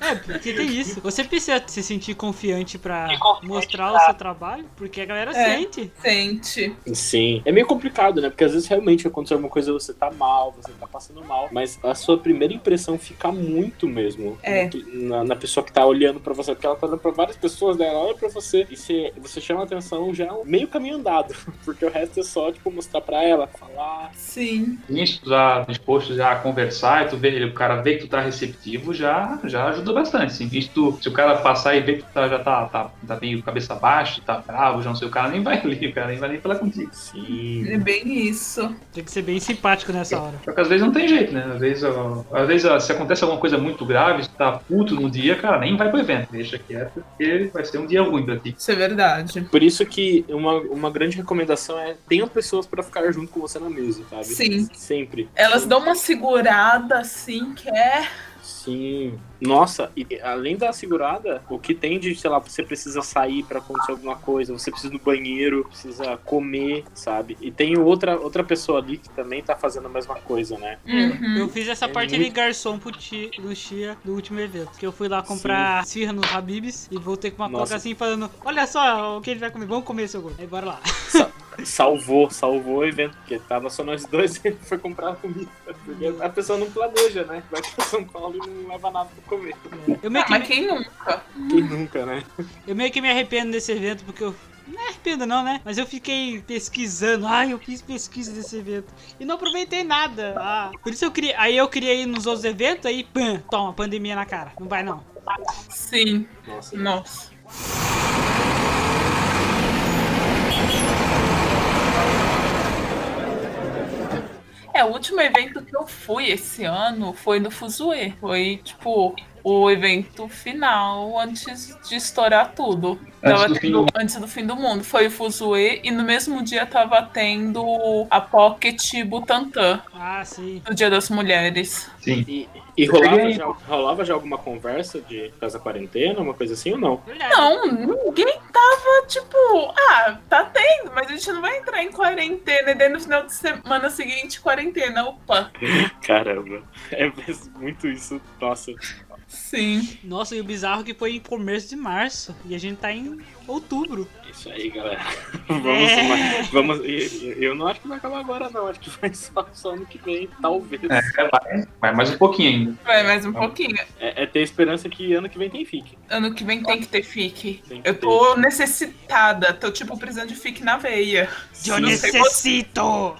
É, porque tem isso. Você precisa se sentir confiante para mostrar o seu trabalho, porque a galera é, sente. Sente. Sim. É meio complicado, né? Porque às vezes realmente aconteceu alguma coisa, você tá mal, você tá passando mal, mas a sua primeira impressão fica muito mesmo é. na, na pessoa que tá olhando para você, porque ela tá olhando pra várias pessoas, né? Ela olha pra você e você, você chama a atenção já meio caminho andado, porque o resto é só, tipo, mostrar pra ela, falar. Sim. Isso, já disposto já a conversar, e tu vê, o cara vê que tu tá receptivo, já, já ajuda bastante. Assim, visto, se o cara passar e ver que tu tá, já tá, tá, tá meio cabeça baixa, tá bravo, já não sei, o cara nem vai ali, o cara nem vai nem falar contigo. Sim. É bem isso. Tem que ser bem simpático nessa hora. Às vezes não tem jeito, né? Às vezes, às vezes se acontece alguma coisa muito grave, se tá puto no dia, cara, nem vai pro evento, deixa quieto, porque vai ser um dia ruim pra ti. Isso é verdade. Por isso que uma, uma grande recomendação é tenha pessoas para ficar junto com você na mesa, sabe? Sim. Sempre. Elas dão uma segurada assim que é Sim. Nossa, e além da segurada, o que tem de, sei lá, você precisa sair para acontecer alguma coisa, você precisa do banheiro, precisa comer, sabe? E tem outra, outra pessoa ali que também tá fazendo a mesma coisa, né? Uhum. Eu fiz essa é parte muito... de garçom pro tia, do Chia do último evento. Que eu fui lá comprar esfirra no Habibs e voltei com uma Nossa. coca assim falando: Olha só o que ele vai comer, vamos comer seu gordo. Aí bora lá. salvou, salvou o evento, porque tava só nós dois e ele foi comprar comida. Porque a pessoa não planeja, né? Vai pra São Paulo e não leva nada pra comer. Eu meio ah, que mas quem nunca? Quem nunca, né? Eu meio que me arrependo desse evento, porque eu não é arrependo não, né? Mas eu fiquei pesquisando. Ai, eu fiz pesquisa desse evento. E não aproveitei nada. Ah, por isso eu queria. Aí eu queria ir nos outros eventos, aí, pã, toma, pandemia na cara. Não vai não. Sim. Nossa. Nossa. É, o último evento que eu fui esse ano foi no Fuzue. Foi, tipo, o evento final antes de estourar tudo. Antes, do, tendo, do... antes do fim do mundo. Foi o Fuzue e no mesmo dia tava tendo a Pocket Butantan. Ah, sim. No Dia das Mulheres. Sim. E, e rolava, já, rolava já alguma conversa de casa quarentena, uma coisa assim ou não? Não, ninguém tava tipo, ah, tá tendo, mas a gente não vai entrar em quarentena e daí no final de semana seguinte, quarentena, opa. Caramba, é muito isso, nossa. Sim. Nossa, e o bizarro é que foi em começo de março. E a gente tá em outubro. Isso aí, galera. vamos, é. vamos. Eu não acho que vai acabar agora, não. Acho que vai só, só ano que vem, talvez. É, vai, vai, mais um pouquinho ainda. Vai mais um pouquinho. É, é, ter esperança que ano que vem tem FIC. Ano que vem tem que ter FIC. Eu tô ter. necessitada. Tô, tipo, precisando de FIC na veia. Eu necessito!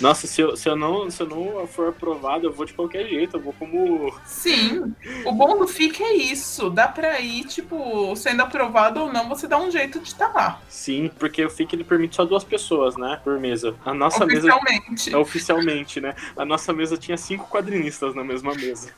Nossa, se eu, se, eu não, se eu não for aprovado, eu vou de qualquer jeito, eu vou como. Sim, o bom do FIC é isso. Dá pra ir, tipo, sendo aprovado ou não, você dá um jeito de estar tá lá. Sim, porque o FIC ele permite só duas pessoas, né? Por mesa. A nossa oficialmente. mesa. É oficialmente, né? A nossa mesa tinha cinco quadrinistas na mesma mesa.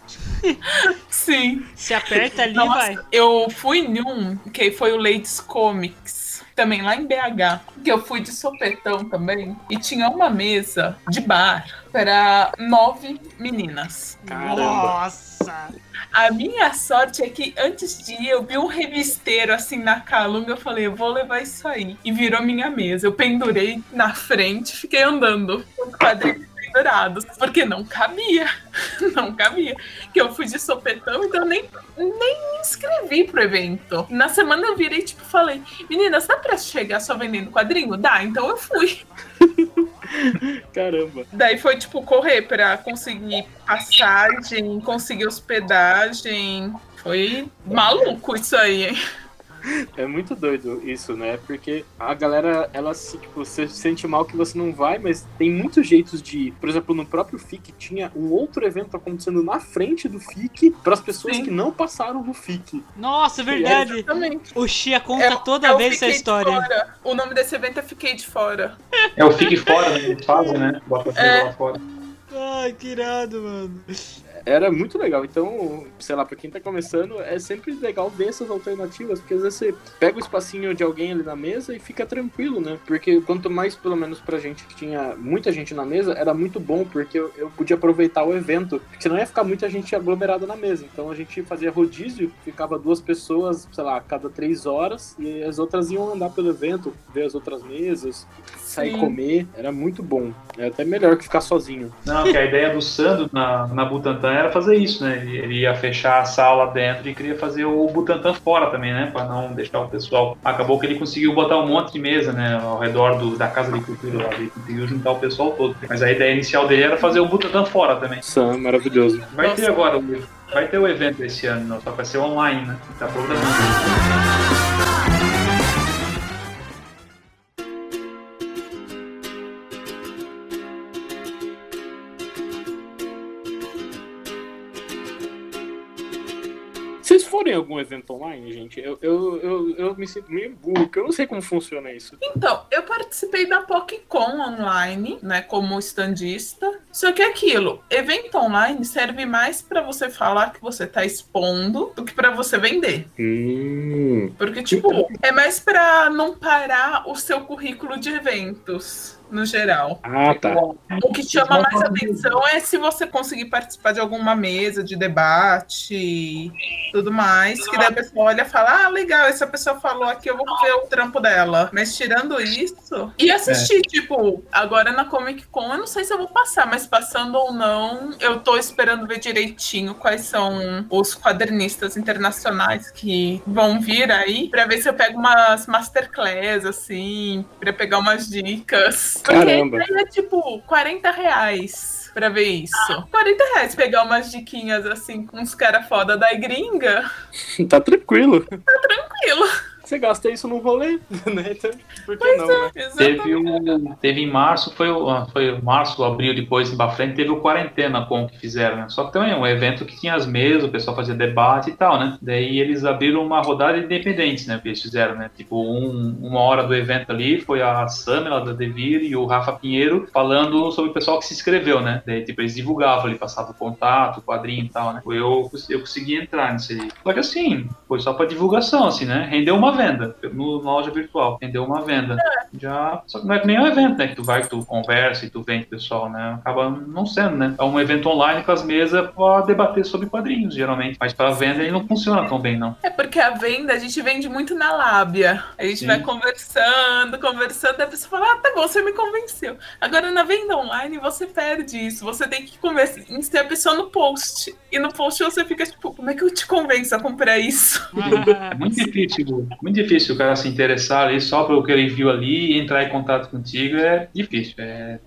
Sim. Se aperta ali, nossa, vai. Eu fui em um, que foi o Ladies Comics também lá em BH, que eu fui de sopetão também, e tinha uma mesa de bar para nove meninas. Caramba. Nossa! A minha sorte é que antes de ir, eu vi um revisteiro assim na calunga. Eu falei, eu vou levar isso aí. E virou minha mesa. Eu pendurei na frente, fiquei andando com quadrinhos pendurados, porque não cabia. Não cabia. Que eu fui de sopetão, então nem, nem me inscrevi pro evento. Na semana eu virei, tipo, falei, meninas, dá pra chegar só vendendo quadrinho? Dá, então eu fui. Caramba. Daí foi, tipo, correr pra conseguir passagem, conseguir hospedagem. Foi maluco isso aí, hein? É muito doido isso, né? Porque a galera, ela se, tipo, você se sente mal que você não vai, mas tem muitos jeitos de ir. Por exemplo, no próprio FIC tinha um outro evento acontecendo na frente do FIC para as pessoas Sim. que não passaram no FIC. Nossa, é verdade. o Xia conta é, toda é vez essa história. O nome desse evento é Fiquei de Fora. É o Fique Fora, né? Eles fazem, né? Bota é. lá fora. Ai, que irado, mano era muito legal. Então, sei lá, pra quem tá começando, é sempre legal ver essas alternativas, porque às vezes você pega o espacinho de alguém ali na mesa e fica tranquilo, né? Porque quanto mais, pelo menos pra gente que tinha muita gente na mesa, era muito bom, porque eu, eu podia aproveitar o evento, porque senão ia ficar muita gente aglomerada na mesa. Então a gente fazia rodízio, ficava duas pessoas, sei lá, a cada três horas, e as outras iam andar pelo evento, ver as outras mesas, sair Sim. comer. Era muito bom. É até melhor que ficar sozinho. Não, que a ideia do Sandro na, na Butantan era fazer isso, né? Ele ia fechar a sala dentro e queria fazer o Butantan fora também, né? Para não deixar o pessoal. Acabou que ele conseguiu botar um monte de mesa, né? Ao redor do, da Casa de Cultura lá. Ele conseguiu juntar o pessoal todo. Mas a ideia inicial dele era fazer o Butantan fora também. Sam, maravilhoso. Vai Nossa. ter agora, vai ter o evento esse ano, não, só vai ser online, né? Tá programado. Forem algum evento online, gente, eu, eu, eu, eu me sinto meio burro, porque eu não sei como funciona isso. Então, eu participei da PocCon online, né, como estandista. Só que é aquilo, evento online serve mais para você falar que você tá expondo do que para você vender. Hum. Porque, tipo, é mais para não parar o seu currículo de eventos no geral. Ah, tá. O que chama mais atenção é se você conseguir participar de alguma mesa de debate tudo mais, que daí a pessoa olha e fala, ah, legal, essa pessoa falou aqui, eu vou ver o trampo dela. Mas tirando isso, e assistir, é. tipo, agora na Comic Con, eu não sei se eu vou passar, mas passando ou não, eu tô esperando ver direitinho quais são os quadrinistas internacionais que vão vir aí, pra ver se eu pego umas masterclass, assim, pra pegar umas dicas. Caramba. Porque é tipo 40 reais pra ver isso. 40 reais pegar umas diquinhas assim com uns caras foda da gringa. tá tranquilo. Tá tranquilo você gasta isso num rolê, né? Então, por que pois não, é, né? Teve, um, teve em março, foi, o, foi março, abril, depois pra frente, teve o Quarentena com que fizeram, né? Só que também é um evento que tinha as mesas, o pessoal fazia debate e tal, né? Daí eles abriram uma rodada independente, né? Que eles fizeram, né? Tipo, um, uma hora do evento ali foi a Samela da Devir e o Rafa Pinheiro falando sobre o pessoal que se inscreveu, né? Daí, tipo, eles divulgavam ali, passavam o contato, o quadrinho e tal, né? Eu, eu consegui entrar nisso aí. Só que assim, foi só pra divulgação, assim, né? Rendeu uma venda no, na loja virtual. Entendeu? Uma venda. É. Já. Só que não é nem um evento, né? Que tu vai, que tu conversa e tu vende pessoal, né? Acaba não sendo, né? É um evento online com as mesas pra debater sobre quadrinhos, geralmente. Mas pra venda ele não funciona tão bem, não. É porque a venda a gente vende muito na lábia. A gente Sim. vai conversando, conversando, a pessoa fala, ah, tá bom, você me convenceu. Agora na venda online você perde isso. Você tem que convencer a pessoa no post. E no post você fica tipo, como é que eu te convenço a comprar isso? É muito difícil, muito difícil o cara se interessar ali só pelo que ele viu ali e entrar em contato contigo é difícil. É,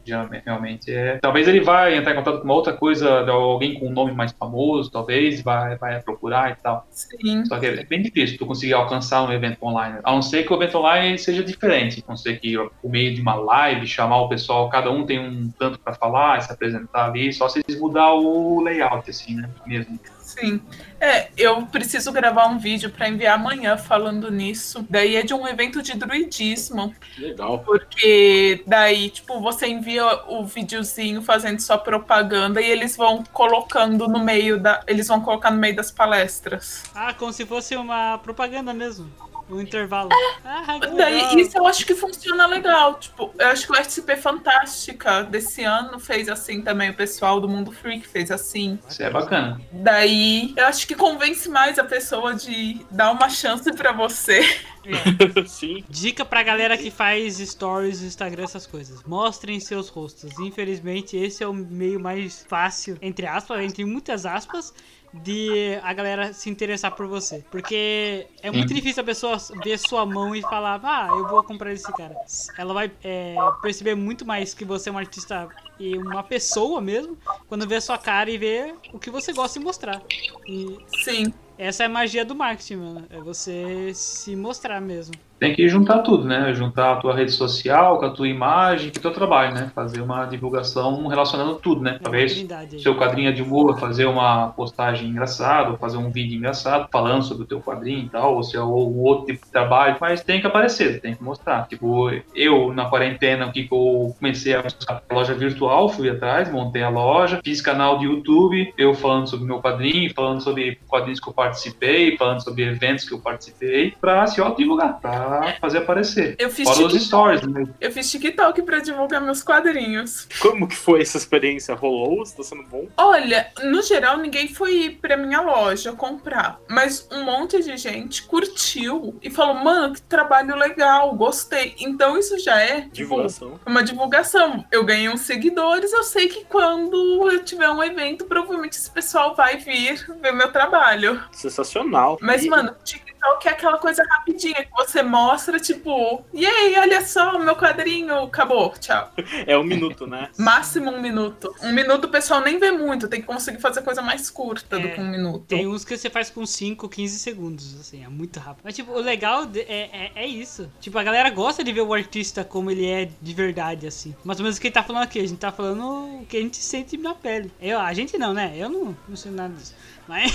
realmente é. Talvez ele vai entrar em contato com uma outra coisa, alguém com um nome mais famoso, talvez, vai, vai procurar e tal. Sim. Só que é bem difícil tu conseguir alcançar um evento online. A não ser que o evento online seja diferente. A não ser que por meio de uma live, chamar o pessoal, cada um tem um tanto para falar, se apresentar ali, só se eles mudar o layout, assim, né? Mesmo. Sim. É, eu preciso gravar um vídeo para enviar amanhã falando nisso. Daí é de um evento de druidismo. Legal. Porque daí, tipo, você envia o videozinho fazendo sua propaganda e eles vão colocando no meio da. Eles vão colocar no meio das palestras. Ah, como se fosse uma propaganda mesmo um intervalo. É. Ah, Daí, isso eu acho que funciona legal. Tipo, eu acho que o SCP Fantástica desse ano fez assim também. O pessoal do Mundo Freak fez assim. Isso é bacana. Daí, eu acho que convence mais a pessoa de dar uma chance para você. É. Sim. Dica pra galera que faz stories, Instagram, essas coisas. Mostrem seus rostos. Infelizmente, esse é o meio mais fácil, entre aspas, entre muitas aspas, de a galera se interessar por você. Porque é muito difícil a pessoa ver sua mão e falar, ah, eu vou comprar esse cara. Ela vai é, perceber muito mais que você é um artista e uma pessoa mesmo, quando vê a sua cara e vê o que você gosta de mostrar. E Sim. Essa é a magia do marketing, mano. É você se mostrar mesmo tem que juntar tudo, né? Juntar a tua rede social com a tua imagem, com o teu trabalho, né? Fazer uma divulgação relacionando tudo, né? Talvez seu quadrinho é de humor, fazer uma postagem engraçada, fazer um vídeo engraçado falando sobre o teu quadrinho e tal, ou se é um outro tipo de trabalho, mas tem que aparecer, tem que mostrar. Tipo, eu na quarentena, o que eu comecei a loja virtual, fui atrás, montei a loja, fiz canal de YouTube, eu falando sobre meu quadrinho, falando sobre quadrinhos que eu participei, falando sobre eventos que eu participei, para se auto-divulgar, pra fazer aparecer. Eu fiz Fora TikTok. stories, né? Eu fiz TikTok pra divulgar meus quadrinhos. Como que foi essa experiência? Rolou? Está sendo bom? Olha, no geral, ninguém foi pra minha loja comprar. Mas um monte de gente curtiu e falou, mano, que trabalho legal, gostei. Então isso já é tipo, divulgação. Tipo, uma divulgação. Eu ganhei uns seguidores, eu sei que quando eu tiver um evento, provavelmente esse pessoal vai vir ver meu trabalho. Sensacional. Mas, e... mano, TikTok que é aquela coisa rapidinha que você mostra, tipo, e aí, olha só, meu quadrinho, acabou, tchau. É um minuto, né? Máximo um minuto. Um minuto o pessoal nem vê muito, tem que conseguir fazer coisa mais curta é, do que um minuto. Tem uns que você faz com 5, 15 segundos, assim, é muito rápido. Mas, tipo, o legal é, é, é, isso. Tipo, a galera gosta de ver o artista como ele é de verdade, assim. Mais ou menos o que ele tá falando aqui, a gente tá falando o que a gente sente na pele. Eu, a gente não, né? Eu não, não sei nada disso. Mas,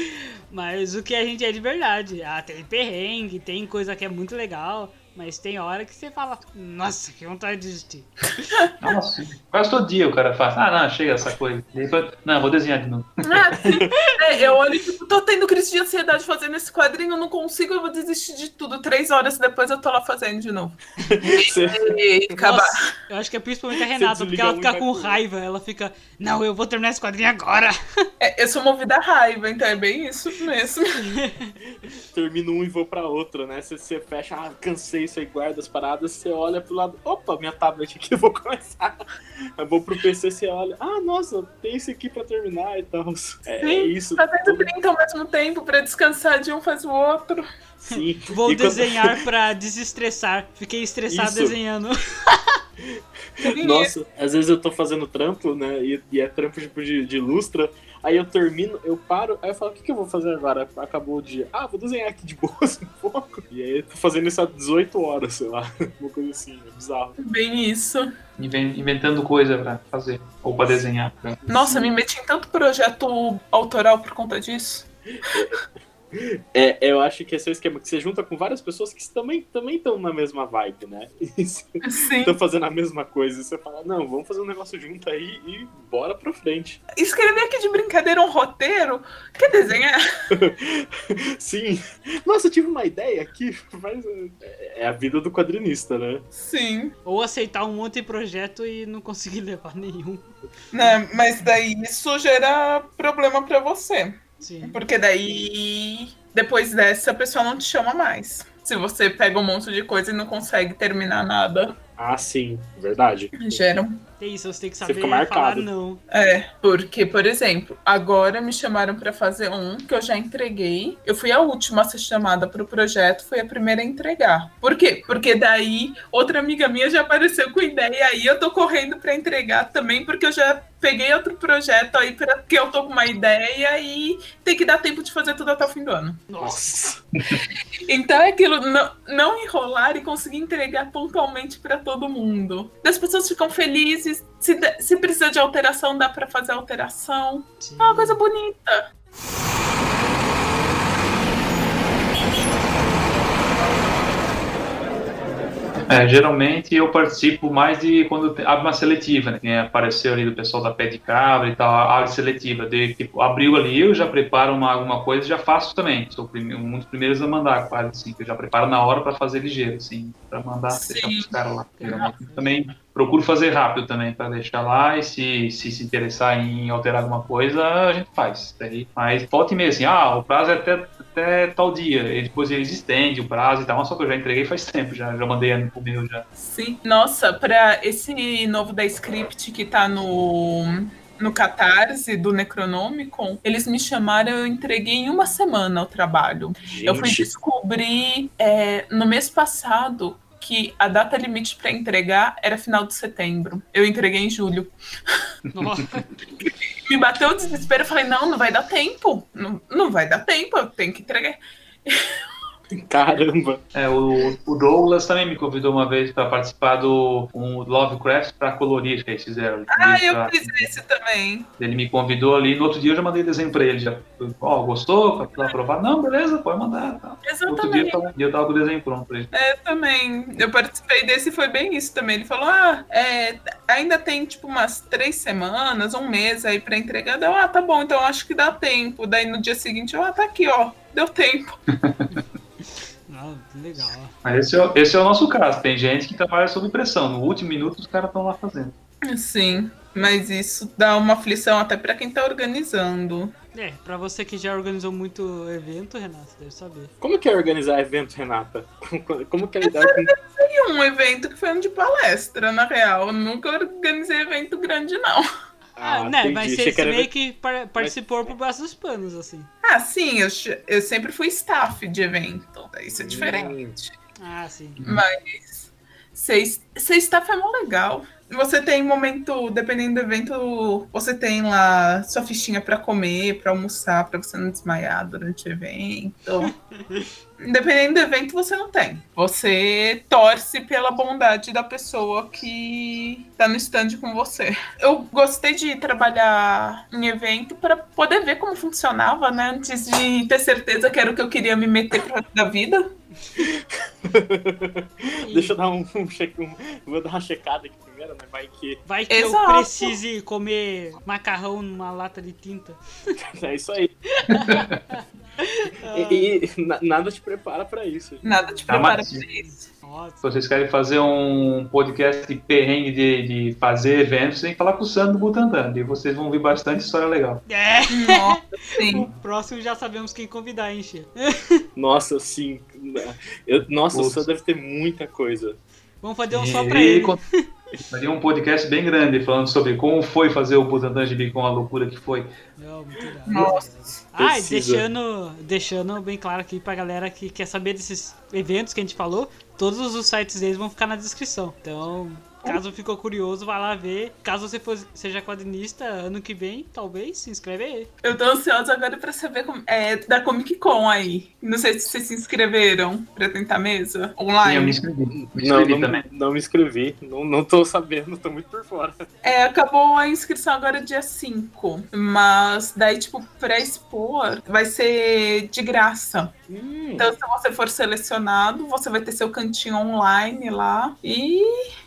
mas o que a gente é de verdade. Ah, tem perrengue, tem coisa que é muito legal. Mas tem hora que você fala, nossa, que vontade de desistir. Nossa, quase todo dia o cara faz. Ah, não, chega essa coisa. Depois, não, vou desenhar de novo. Sim. É, eu olho, tipo, tô tendo crise de ansiedade fazendo esse quadrinho, eu não consigo, eu vou desistir de tudo. Três horas depois eu tô lá fazendo de novo. e, Nossa, eu acho que é principalmente a Renata, porque ela fica com raiva, ela fica, não, eu vou terminar esse quadrinho agora. É, eu sou movida a raiva, então é bem isso mesmo. Termino um e vou pra outro, né? Você, você fecha, ah, cansei, você guarda as paradas, você olha pro lado, opa, minha tablet aqui, eu vou começar. Eu vou pro PC, você olha, ah, nossa, tem esse aqui pra terminar e tal. É, é, isso. Tá tendo 30 ao mesmo tempo pra descansar de um faz o outro. Sim. Vou e desenhar quando... pra desestressar. Fiquei estressado isso. desenhando. Nossa, às vezes eu tô fazendo trampo, né? E, e é trampo tipo de, de lustra. Aí eu termino, eu paro, aí eu falo, o que, que eu vou fazer agora? Acabou o dia. Ah, vou desenhar aqui de boas um pouco. E aí eu tô fazendo isso há 18 horas, sei lá. Uma coisa assim, é bizarro. Bem isso. Inventando coisa pra fazer. Ou pra desenhar. Nossa, me meti em tanto projeto autoral por conta disso. É, eu acho que esse é o esquema que você junta com várias pessoas que também também estão na mesma vibe, né? Estão fazendo a mesma coisa. E você fala, não, vamos fazer um negócio junto aí e bora pra frente. Escrever aqui de brincadeira um roteiro? Quer desenhar? Sim. Nossa, eu tive uma ideia aqui. Mas é, é a vida do quadrinista, né? Sim. Ou aceitar um monte de projeto e não conseguir levar nenhum. Não, mas daí isso gera problema para você. Sim. Porque daí, depois dessa, a pessoa não te chama mais. Se você pega um monte de coisa e não consegue terminar nada. Ah, sim, verdade. Geram é isso, você tem que saber falar não. É, porque, por exemplo, agora me chamaram para fazer um que eu já entreguei. Eu fui a última a ser chamada para o projeto, fui a primeira a entregar. Por quê? Porque daí outra amiga minha já apareceu com ideia e aí eu tô correndo para entregar também, porque eu já peguei outro projeto aí porque eu tô com uma ideia e tem que dar tempo de fazer tudo até o fim do ano. Nossa. então é aquilo, não, não enrolar e conseguir entregar pontualmente para todo mundo. As pessoas ficam felizes se, se precisa de alteração, dá para fazer alteração. Sim. É uma coisa bonita. É, geralmente eu participo mais de quando abre uma seletiva, né? apareceu ali do pessoal da Pé de Cabra e tal, abre seletiva. De, tipo, abriu ali, eu já preparo uma, alguma coisa já faço também. Sou um dos primeiros a mandar, quase assim, que eu já preparo na hora para fazer ligeiro, assim, para mandar deixar os caras lá. Geralmente também procuro fazer rápido também para deixar lá e se, se se interessar em alterar alguma coisa, a gente faz. Daí, mas volta e meia assim, ah, o prazo é até, até tal dia, e depois eles estendem o prazo e tal, só que eu já entreguei faz tempo, já, já mandei o meu já. Sim, nossa, para esse novo da script que tá no no Catarse do Necronomicon, eles me chamaram, eu entreguei em uma semana o trabalho. Gente. Eu fui descobrir é, no mês passado que a data limite para entregar era final de setembro. Eu entreguei em julho. Me bateu o desespero, eu falei, não, não vai dar tempo. Não, não vai dar tempo, eu tenho que entregar. Caramba! É, o, o, Douglas também me convidou uma vez para participar do um Lovecraft para colorir que eles fizeram. Ah, eu pra... fiz esse também. Ele me convidou ali, no outro dia eu já mandei desenho para ele. Já, ó, oh, gostou? Pra aprovar? Não, beleza, pode mandar. Tá. Exatamente. Outro dia eu, tava, eu tava com o desenho pronto pra ele. É, também. Eu participei desse e foi bem isso também. Ele falou: ah, é, ainda tem tipo umas três semanas, um mês aí para entregar. Deu, ah, tá bom, então acho que dá tempo. Daí no dia seguinte, ah, tá aqui, ó, deu tempo. Ah, legal. Mas esse é, esse é o nosso caso. Tem gente que trabalha sob pressão. No último minuto os caras estão lá fazendo. Sim, mas isso dá uma aflição até para quem tá organizando. É, pra você que já organizou muito evento, Renata, deve saber. Como que é organizar evento, Renata? Como que é lidar com... Eu um evento que foi um de palestra, na real. Eu nunca organizei evento grande, não. Ah, ah né, entendi. mas você, meio que participou mas... por baixo dos panos, assim. Ah, sim, eu, eu sempre fui staff de evento. Isso é diferente. Ah, sim. Mas ser, ser staff é mó legal. Você tem momento, dependendo do evento, você tem lá sua fichinha para comer, para almoçar, para você não desmaiar durante o evento. dependendo do evento, você não tem. Você torce pela bondade da pessoa que tá no stand com você. Eu gostei de trabalhar em evento para poder ver como funcionava, né? Antes de ter certeza que era o que eu queria me meter pra da vida. Deixa eu dar um, um, check, um, Vou dar uma checada aqui primeiro, né? Vai que. Vai que Exato. eu precise comer macarrão numa lata de tinta. É isso aí. e, e, nada te prepara para isso. Nada te prepara tá, para isso. Nossa. Se vocês querem fazer um podcast de perrengue de, de fazer eventos, tem que falar com o Sandro Butantan. E vocês vão ouvir bastante história legal. É! Nossa, sim. O próximo já sabemos quem convidar, hein, Nossa, sim. Eu, nossa, o Sandro deve ter muita coisa. Vamos fazer um só pra ele. Faria um podcast bem grande falando sobre como foi fazer o Butantan de com a loucura que foi. Não, muito Nossa. Ah, e deixando, deixando bem claro aqui pra galera que quer saber desses eventos que a gente falou, todos os sites deles vão ficar na descrição. Então, Caso ficou curioso, vai lá ver. Caso você for, seja quadrinista, ano que vem, talvez, se inscreve aí. Eu tô ansiosa agora pra saber como, é, da Comic Con aí. Não sei se vocês se inscreveram pra tentar mesa online. Sim, eu me inscrevi. Me inscrevi não, também. Não, não, me inscrevi. Não, não tô sabendo, tô muito por fora. É, acabou a inscrição agora dia 5. Mas daí, tipo, pra expor, vai ser de graça. Hum. Então, se você for selecionado, você vai ter seu cantinho online lá e.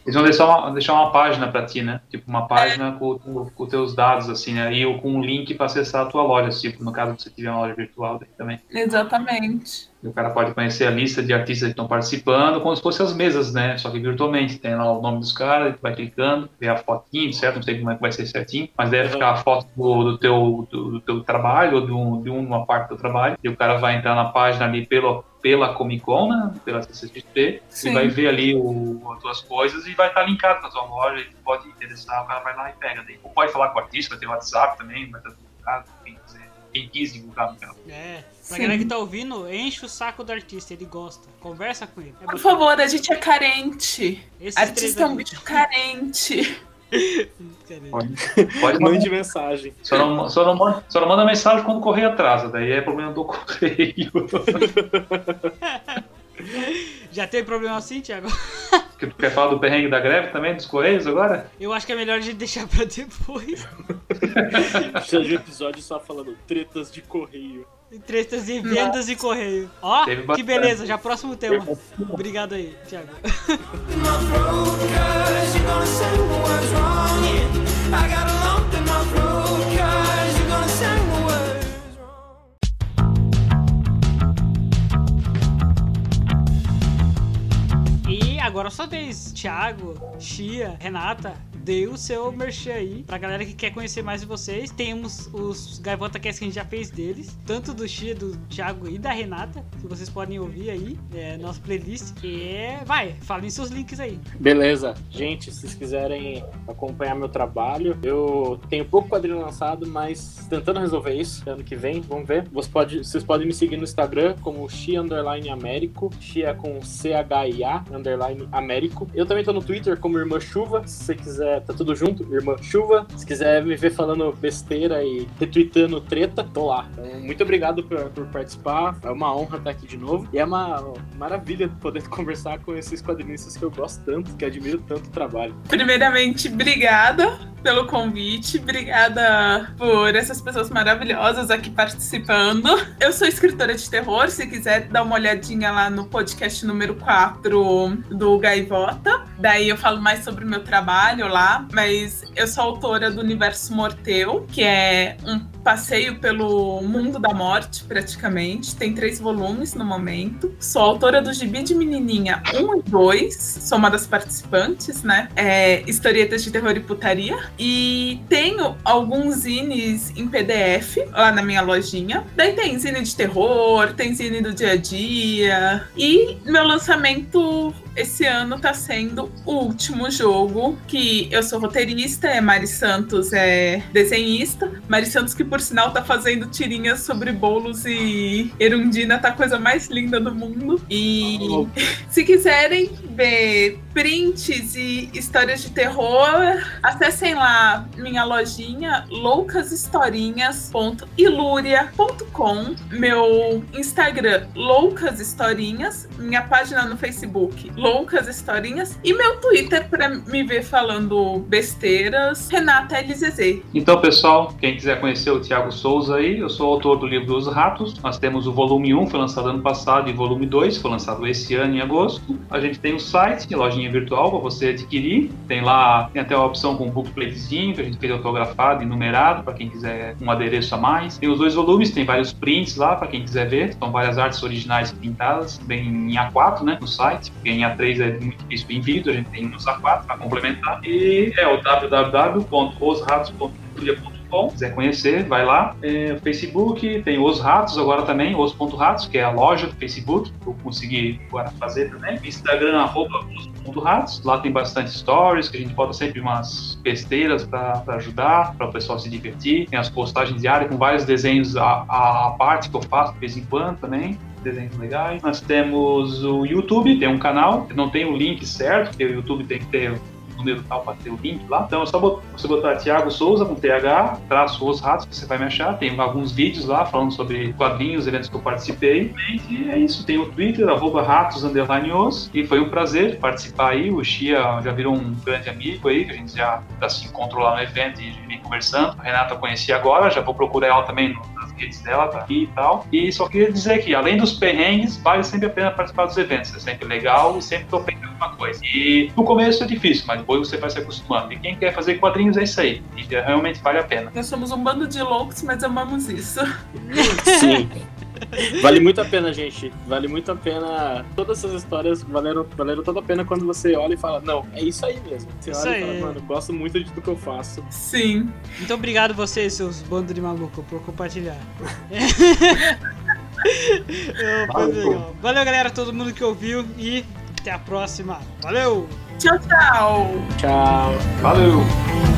Eles vão deixar uma, deixar uma página para ti, né? Tipo, uma página é. com, com, com teus dados, assim, né? E com um link para acessar a tua loja, tipo, no caso você tiver uma loja virtual também. Exatamente. E o cara pode conhecer a lista de artistas que estão participando, como se fossem as mesas, né? Só que virtualmente. Tem lá o nome dos caras, vai clicando, vê a fotinho, certo? Não sei como é que vai ser certinho, mas deve ficar a foto do, do teu, do, do, teu trabalho, ou de, um, de uma parte do trabalho, e o cara vai entrar na página ali pelo, pela Comic Con, né? pela CCXP, Sim. e vai ver ali o, as tuas coisas e vai estar linkado com a tua loja, e pode interessar, o cara vai lá e pega. Daí. Ou pode falar com o artista, tem o WhatsApp também, vai estar quem quiser quem quis divulgar no canal. É, pra galera que tá ouvindo, enche o saco do artista, ele gosta. Conversa com ele. É Por favor, a gente é carente. Esses artista é um bicho carente. Pode, pode Mande mensagem. Só não, só, não manda, só não manda mensagem quando o correio atrasa, daí é problema do correio. Já tem problema assim, Thiago? Que tu quer falar do perrengue da greve também, dos Correios agora? Eu acho que é melhor a gente deixar pra depois. Precisa de um episódio só falando tretas de correio. Tretas de vendas e correio. Ó, que beleza, já próximo tema. Obrigado aí, Thiago. Agora só vez, Thiago, Chia, Renata, dê o seu merchan aí pra galera que quer conhecer mais de vocês. Temos os Gaivota Cast que a gente já fez deles, tanto do Chia, do Thiago e da Renata, que vocês podem ouvir aí, é, nossa playlist. E é, vai, falem seus links aí. Beleza. Gente, se vocês quiserem acompanhar meu trabalho, eu tenho pouco quadrinho lançado, mas tentando resolver isso ano que vem, vamos ver. Você pode, vocês podem me seguir no Instagram como Chia Underline Américo, Chia com C-H-I-A Underline Américo. Eu também tô no Twitter como Irmã Chuva, se você quiser tá tudo junto, irmã Chuva. Se quiser me ver falando besteira e retweetando treta, tô lá. Então, muito obrigado por, por, participar. É uma honra estar aqui de novo. E é uma maravilha poder conversar com esses quadrinistas que eu gosto tanto, que admiro tanto o trabalho. Primeiramente, obrigada pelo convite, obrigada por essas pessoas maravilhosas aqui participando. Eu sou escritora de terror, se quiser dar uma olhadinha lá no podcast número 4 do Gaivota. Daí eu falo mais sobre o meu trabalho lá mas eu sou autora do Universo Morteu, que é um passeio pelo mundo da morte, praticamente. Tem três volumes no momento. Sou autora do Gibi de Menininha 1 e 2. Sou uma das participantes, né? É, historietas de terror e putaria. E tenho alguns zines em PDF lá na minha lojinha. Daí tem zine de terror, tem zine do dia a dia. E meu lançamento esse ano tá sendo o último jogo que eu sou roteirista, é Mari Santos é desenhista. Mari Santos que por sinal tá fazendo tirinhas sobre bolos e Erundina tá a coisa mais linda do mundo. E oh. se quiserem ver prints e histórias de terror, acessem lá minha lojinha loucashistorinhas.iluria.com, meu Instagram Loucas Historinhas, minha página no Facebook Loucas Historinhas e meu Twitter para me ver falando besteiras, Renata LZZ. Então, pessoal, quem quiser conhecer o Thiago Souza aí, eu sou autor do livro dos Ratos. Nós temos o volume 1, foi lançado ano passado, e volume 2, foi lançado esse ano em agosto. A gente tem o site, lojinha virtual, para você adquirir. Tem lá, tem até a opção com bookplatezinho, que a gente fez autografado e numerado, para quem quiser um adereço a mais. Tem os dois volumes, tem vários prints lá, para quem quiser ver. São várias artes originais pintadas, bem em A4, né, no site. Porque em A3 é muito difícil o envio, a gente tem nos A4 para complementar. E é o www.osratos.com bom, quiser conhecer, vai lá. É, Facebook, tem Os Ratos agora também, os.ratos, que é a loja do Facebook, que eu consegui agora fazer também. Instagram, arroba os.ratos, lá tem bastante stories, que a gente bota sempre umas besteiras para ajudar, para o pessoal se divertir. Tem as postagens diárias com vários desenhos à parte que eu faço de vez em quando também desenhos legais. Nós temos o YouTube, tem um canal, não tem o link certo, porque o YouTube tem que ter número tal para ter o link lá. Então é só você botar Thiago Souza com TH, traço os ratos, que você vai me achar. Tem alguns vídeos lá falando sobre quadrinhos, eventos que eu participei. E é isso. Tem o Twitter, arroba ratos, os. E foi um prazer participar aí. O Xia já virou um grande amigo aí, que a gente já, já se encontrou lá no evento e vem conversando. A Renata eu conheci agora, já vou procurar ela também nas redes dela, tá aqui e tal. E só queria dizer que, além dos perrengues, vale sempre a pena participar dos eventos. É sempre legal e sempre tô aprendendo alguma coisa. E no começo é difícil, mas depois você vai se acostumando. E quem quer fazer quadrinhos é isso aí. E realmente vale a pena. Nós somos um bando de loucos, mas amamos isso. Sim. Vale muito a pena, gente. Vale muito a pena. Todas essas histórias valeram, valeram toda a pena quando você olha e fala, não, é isso aí mesmo. Você isso olha aí. e fala, mano, gosto muito do que eu faço. Sim. Muito obrigado vocês, seus bandos de maluco, por compartilhar. Valeu. Valeu, galera, todo mundo que ouviu e até a próxima. Valeu! Tchau, tchau! Tchau! Valeu!